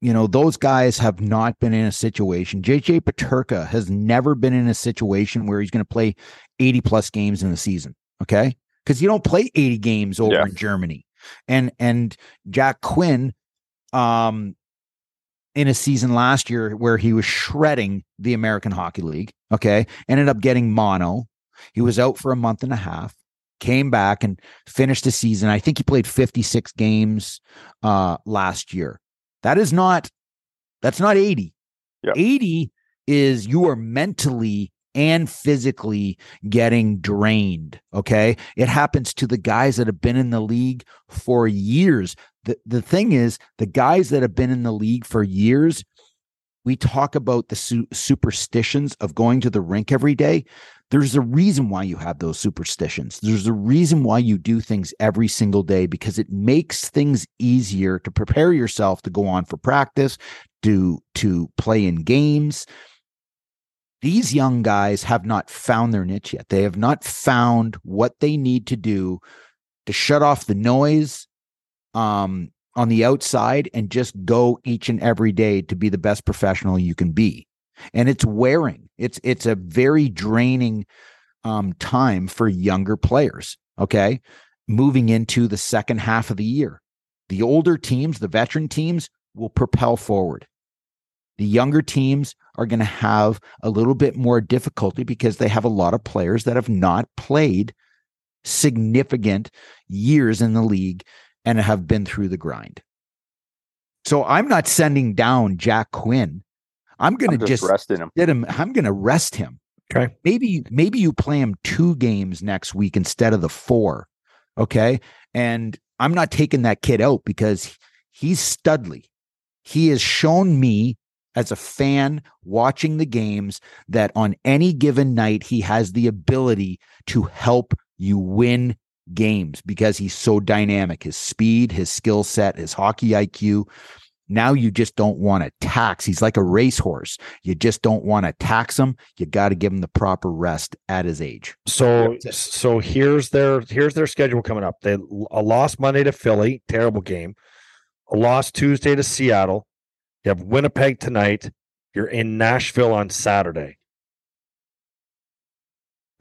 you know those guys have not been in a situation. JJ Peterka has never been in a situation where he's going to play 80 plus games in a season, okay? Cuz you don't play 80 games over Yeah. in Germany. And and Jack Quinn um in a season last year where he was shredding the American Hockey League, okay? Ended up getting mono. He was out for a month and a half came back and finished the season. I think he played 56 games uh last year. That is not that's not 80. Yep. 80 is you are mentally and physically getting drained, okay? It happens to the guys that have been in the league for years. The the thing is, the guys that have been in the league for years, we talk about the su- superstitions of going to the rink every day. There's a reason why you have those superstitions. There's a reason why you do things every single day because it makes things easier to prepare yourself to go on for practice, to to play in games. These young guys have not found their niche yet. They have not found what they need to do to shut off the noise um, on the outside and just go each and every day to be the best professional you can be. And it's wearing. It's it's a very draining um, time for younger players. Okay, moving into the second half of the year, the older teams, the veteran teams, will propel forward. The younger teams are going to have a little bit more difficulty because they have a lot of players that have not played significant years in the league and have been through the grind. So I'm not sending down Jack Quinn. I'm going to just, just resting him. get him. I'm going to rest him. Okay. Maybe maybe you play him two games next week instead of the four. Okay. And I'm not taking that kid out because he's studly. He has shown me as a fan watching the games that on any given night he has the ability to help you win games because he's so dynamic. His speed, his skill set, his hockey IQ. Now you just don't want to tax. He's like a racehorse. You just don't want to tax him. You got to give him the proper rest at his age. So so here's their here's their schedule coming up. They a loss Monday to Philly, terrible game. A loss Tuesday to Seattle. You have Winnipeg tonight. You're in Nashville on Saturday.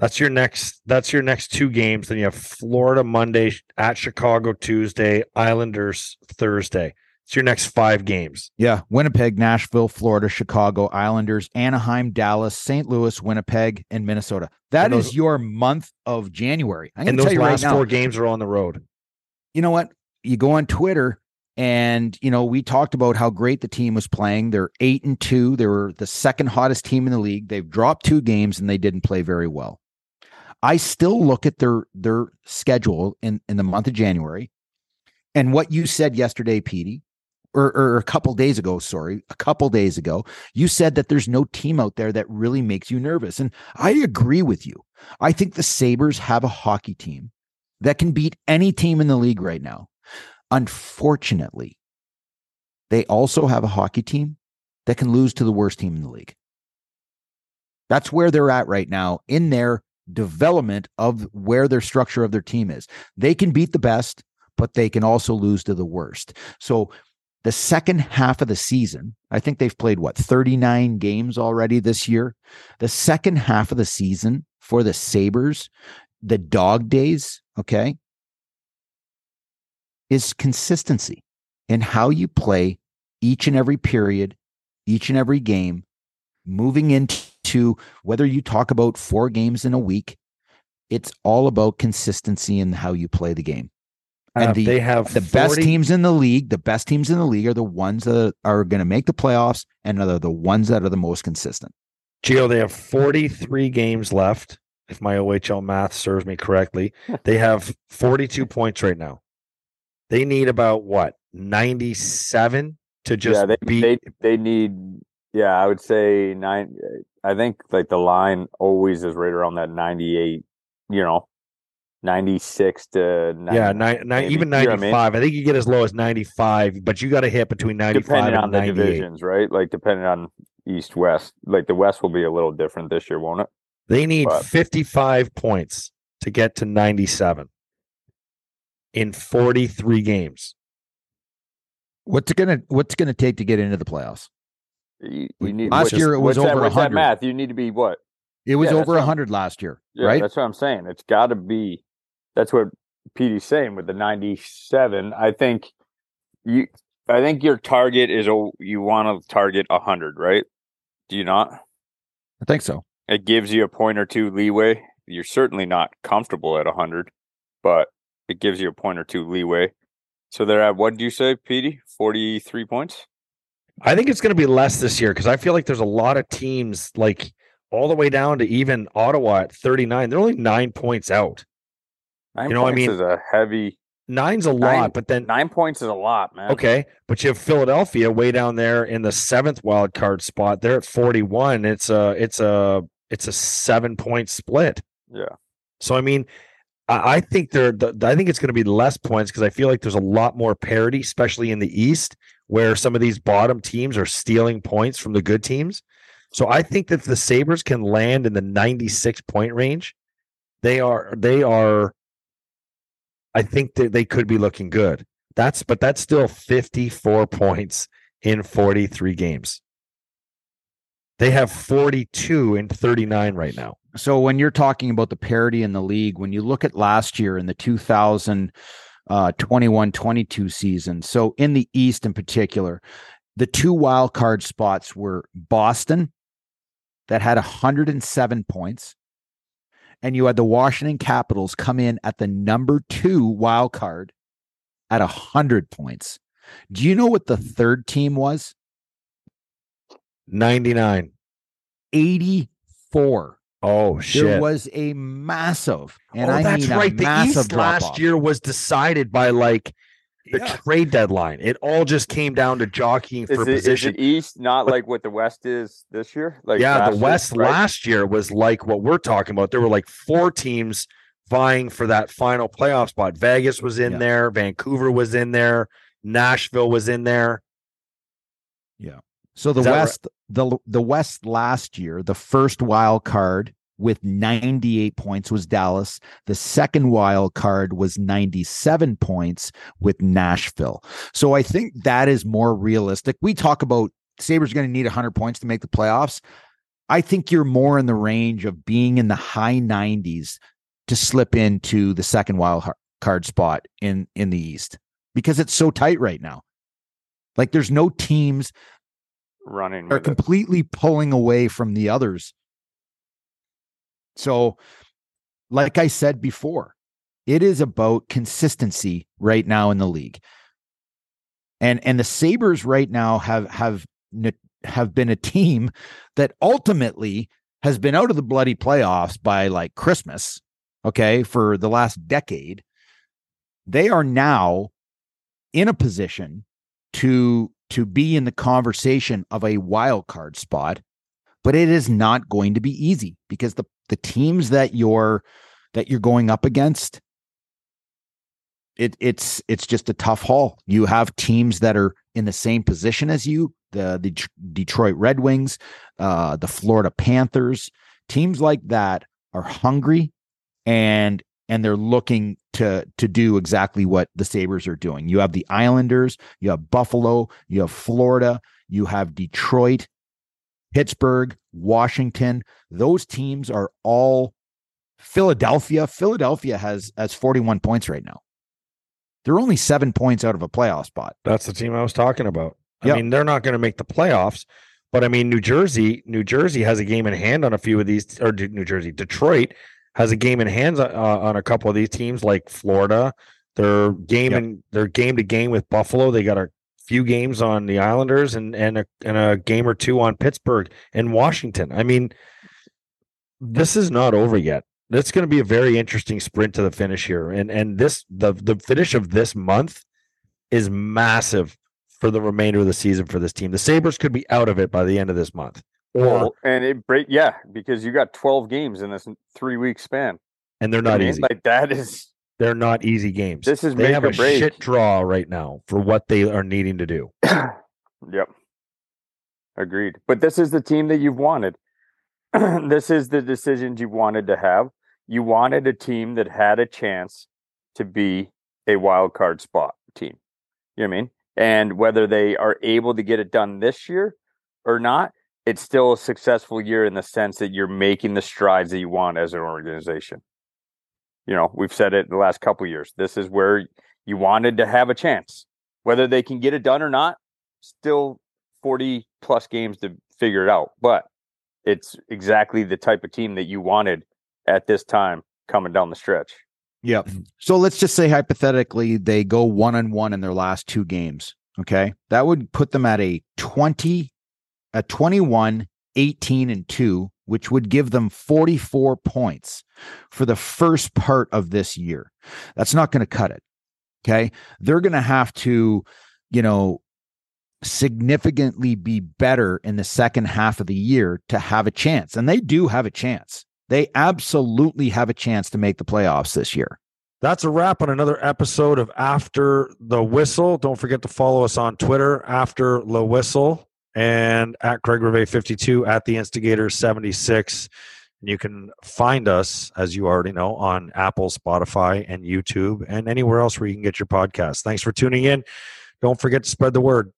That's your next that's your next two games. Then you have Florida Monday at Chicago Tuesday, Islanders Thursday. It's your next five games. Yeah. Winnipeg, Nashville, Florida, Chicago, Islanders, Anaheim, Dallas, St. Louis, Winnipeg, and Minnesota. That And is your month of January. I'm And to tell those you right last now. four games are on the road. you know what? You go on Twitter and you know we talked about how great the team was playing. They're eight and two. They were the second hottest team in the league. They've dropped two games and they didn't play very well. I still look at their their schedule in in the month of January, and what you said yesterday, Petey, or, or a couple days ago. Sorry, a couple days ago, you said that there's no team out there that really makes you nervous, and I agree with you. I think the Sabres have a hockey team that can beat any team in the league right now. Unfortunately, they also have a hockey team that can lose to the worst team in the league. That's where they're at right now in their development of where their structure of their team is. They can beat the best, but they can also lose to the worst. So the second half of the season, I think they've played what 39 games already this year. The second half of the season for the Sabres, the dog days, okay, is consistency in how you play each and every period, each and every game, moving into whether you talk about four games in a week, it's all about consistency in how you play the game. And Uh, the- they have The best teams in the league, the best teams in the league are the ones that are going to make the playoffs and are the ones that are the most consistent. Gio, they have 43 games left. If my OHL math serves me correctly, they have 42 points right now. They need about what 97 to just yeah, they, beat. they they need. Yeah, I would say nine. I think like the line always is right around that ninety-eight. You know, ninety-six to 90, yeah, nine, nine, maybe. even You know I 95. mean? I think you get as low as 95, but you got to hit between 95 depending and on the divisions, right? Like depending on East West. Like the West will be a little different this year, won't it? They need But- 55 points to get to 97 in 43 games. What's it gonna What's it gonna take to get into the playoffs? You, you need last year it was that, over that 100. math. You need to be what? It was Yeah, over what hundred last year, Yeah, right? That's what I'm saying. It's got to be. That's what Petey's saying with the 97. I think you. I think your target is a. You want to target 100, right? Do you not? I think so. It gives you a point or two leeway. You're certainly not comfortable at 100, but it gives you a point or two leeway. So they're at what do you say, Petey? 43 points. I think it's going to be less this year because I feel like there's a lot of teams like all the way down to even Ottawa at 39. They're only nine points out. Nine You know what I points mean? is a heavy. Nine's a Nine- lot, but then Nine points is a lot, man. okay, but you have Philadelphia way down there in the seventh wild card spot. They're at 41. It's a it's a It's a seven point split. Yeah. So I mean, I, I think there. The, I think it's going to be less points because I feel like there's a lot more parity, especially in the East, where some of these bottom teams are stealing points from the good teams. So I think that the Sabres can land in the 96 point range. They are. They are. I think that they could be looking good. That's but that's still 54 points in 43 games. They have 42 and 39 right now. So when you're talking about the parity in the league, when you look at last year in the Uh, 2021 22 season, so in the East in particular, the two wild card spots were Boston that had 107 points, and you had the Washington Capitals come in at the number two wild card at 100 points. Do you know what the third team was? 99. 84. Oh shit. There was a massive, and oh, I that's mean right. a The massive East last drop-off. year was decided by like the Yeah. trade deadline. It all just came down to jockeying Is for the, is position. the East not But- like what the West is this year? Like yeah, last the year, West right? last year was like what we're talking about. There were like four teams vying for that final playoff spot. Vegas was in Yeah. there, Vancouver was in there, Nashville was in there. Yeah. So the Is right? West, the the West last year, the first wild card with 98 points was Dallas. The second wild card was 97 points with Nashville. So I think that is more realistic. We talk about Sabres going to need 100 points to make the playoffs. I think you're more in the range of being in the high 90s to slip into the second wild card spot in in the East because it's so tight right now. Like there's no teams running are with it. completely pulling away from the others. So, like I said before, it is about consistency right now in the league. And and the Sabres right now have have have been a team that ultimately has been out of the bloody playoffs by like Christmas, okay, for the last decade. They are now in a position to to be in the conversation of a wild card spot, but it is not going to be easy because the the teams that you're that you're going up against it it's it's just a tough haul. You have teams that are in the same position as you, the the Tr- Detroit Red Wings, uh the Florida Panthers, teams like that are hungry and and they're looking to to do exactly what the Sabres are doing. You have the Islanders, you have Buffalo, you have Florida, you have Detroit, Pittsburgh, Washington. Those teams are all Philadelphia. Philadelphia has has 41 points right now. They're only 7 points out of a playoff spot. That's the team I was talking about. I Yep. mean, they're not going to make the playoffs, but I mean, New Jersey, New Jersey has a game in hand on a few of these, or New Jersey, Detroit has a game in hands uh, on a couple of these teams, like Florida. They're game Yep. and they're game to game with Buffalo. They got a few games on the Islanders and and a, and a game or two on Pittsburgh and Washington. I mean, this is not over yet. It's going to be a very interesting sprint to the finish here, and and this the the finish of this month is massive for the remainder of the season for this team. The Sabres could be out of it by the end of this month. Or Well, and it break yeah because you got 12 games in this three week span. and they're You know what not I mean? easy. Like that is they're not easy games. this is they make have a break. shit draw right now for what they are needing to do. yep. Agreed. But this is the team that you've wanted. this is the decisions you wanted to have. You wanted a team that had a chance to be a wild card spot team. You know what I mean? And whether they are able to get it done this year or not, it's still a successful year in the sense that you're making the strides that you want as an organization. You know, we've said it the last couple years. This is where you wanted to have a chance. Whether they can get it done or not, still 40 plus games to figure it out. But it's exactly the type of team that you wanted at this time coming down the stretch. Yep. So let's just say hypothetically they go one on one in their last two games. Okay. That would put them at a 20, a 21, 18, and 2, which would give them 44 points for the first part of this year. That's not going to cut it. Okay. They're going to have to, you know, significantly be better in the second half of the year to have a chance. And they do have a chance. They absolutely have a chance to make the playoffs this year. That's a wrap on another episode of After the Whistle. Don't forget to follow us on Twitter, After the Whistle, and at Craig Rivet 52 at the Instigator 76. And you can find us, as you already know, on Apple, Spotify, and YouTube, and anywhere else where you can get your podcast. Thanks for tuning in. Don't forget to spread the word.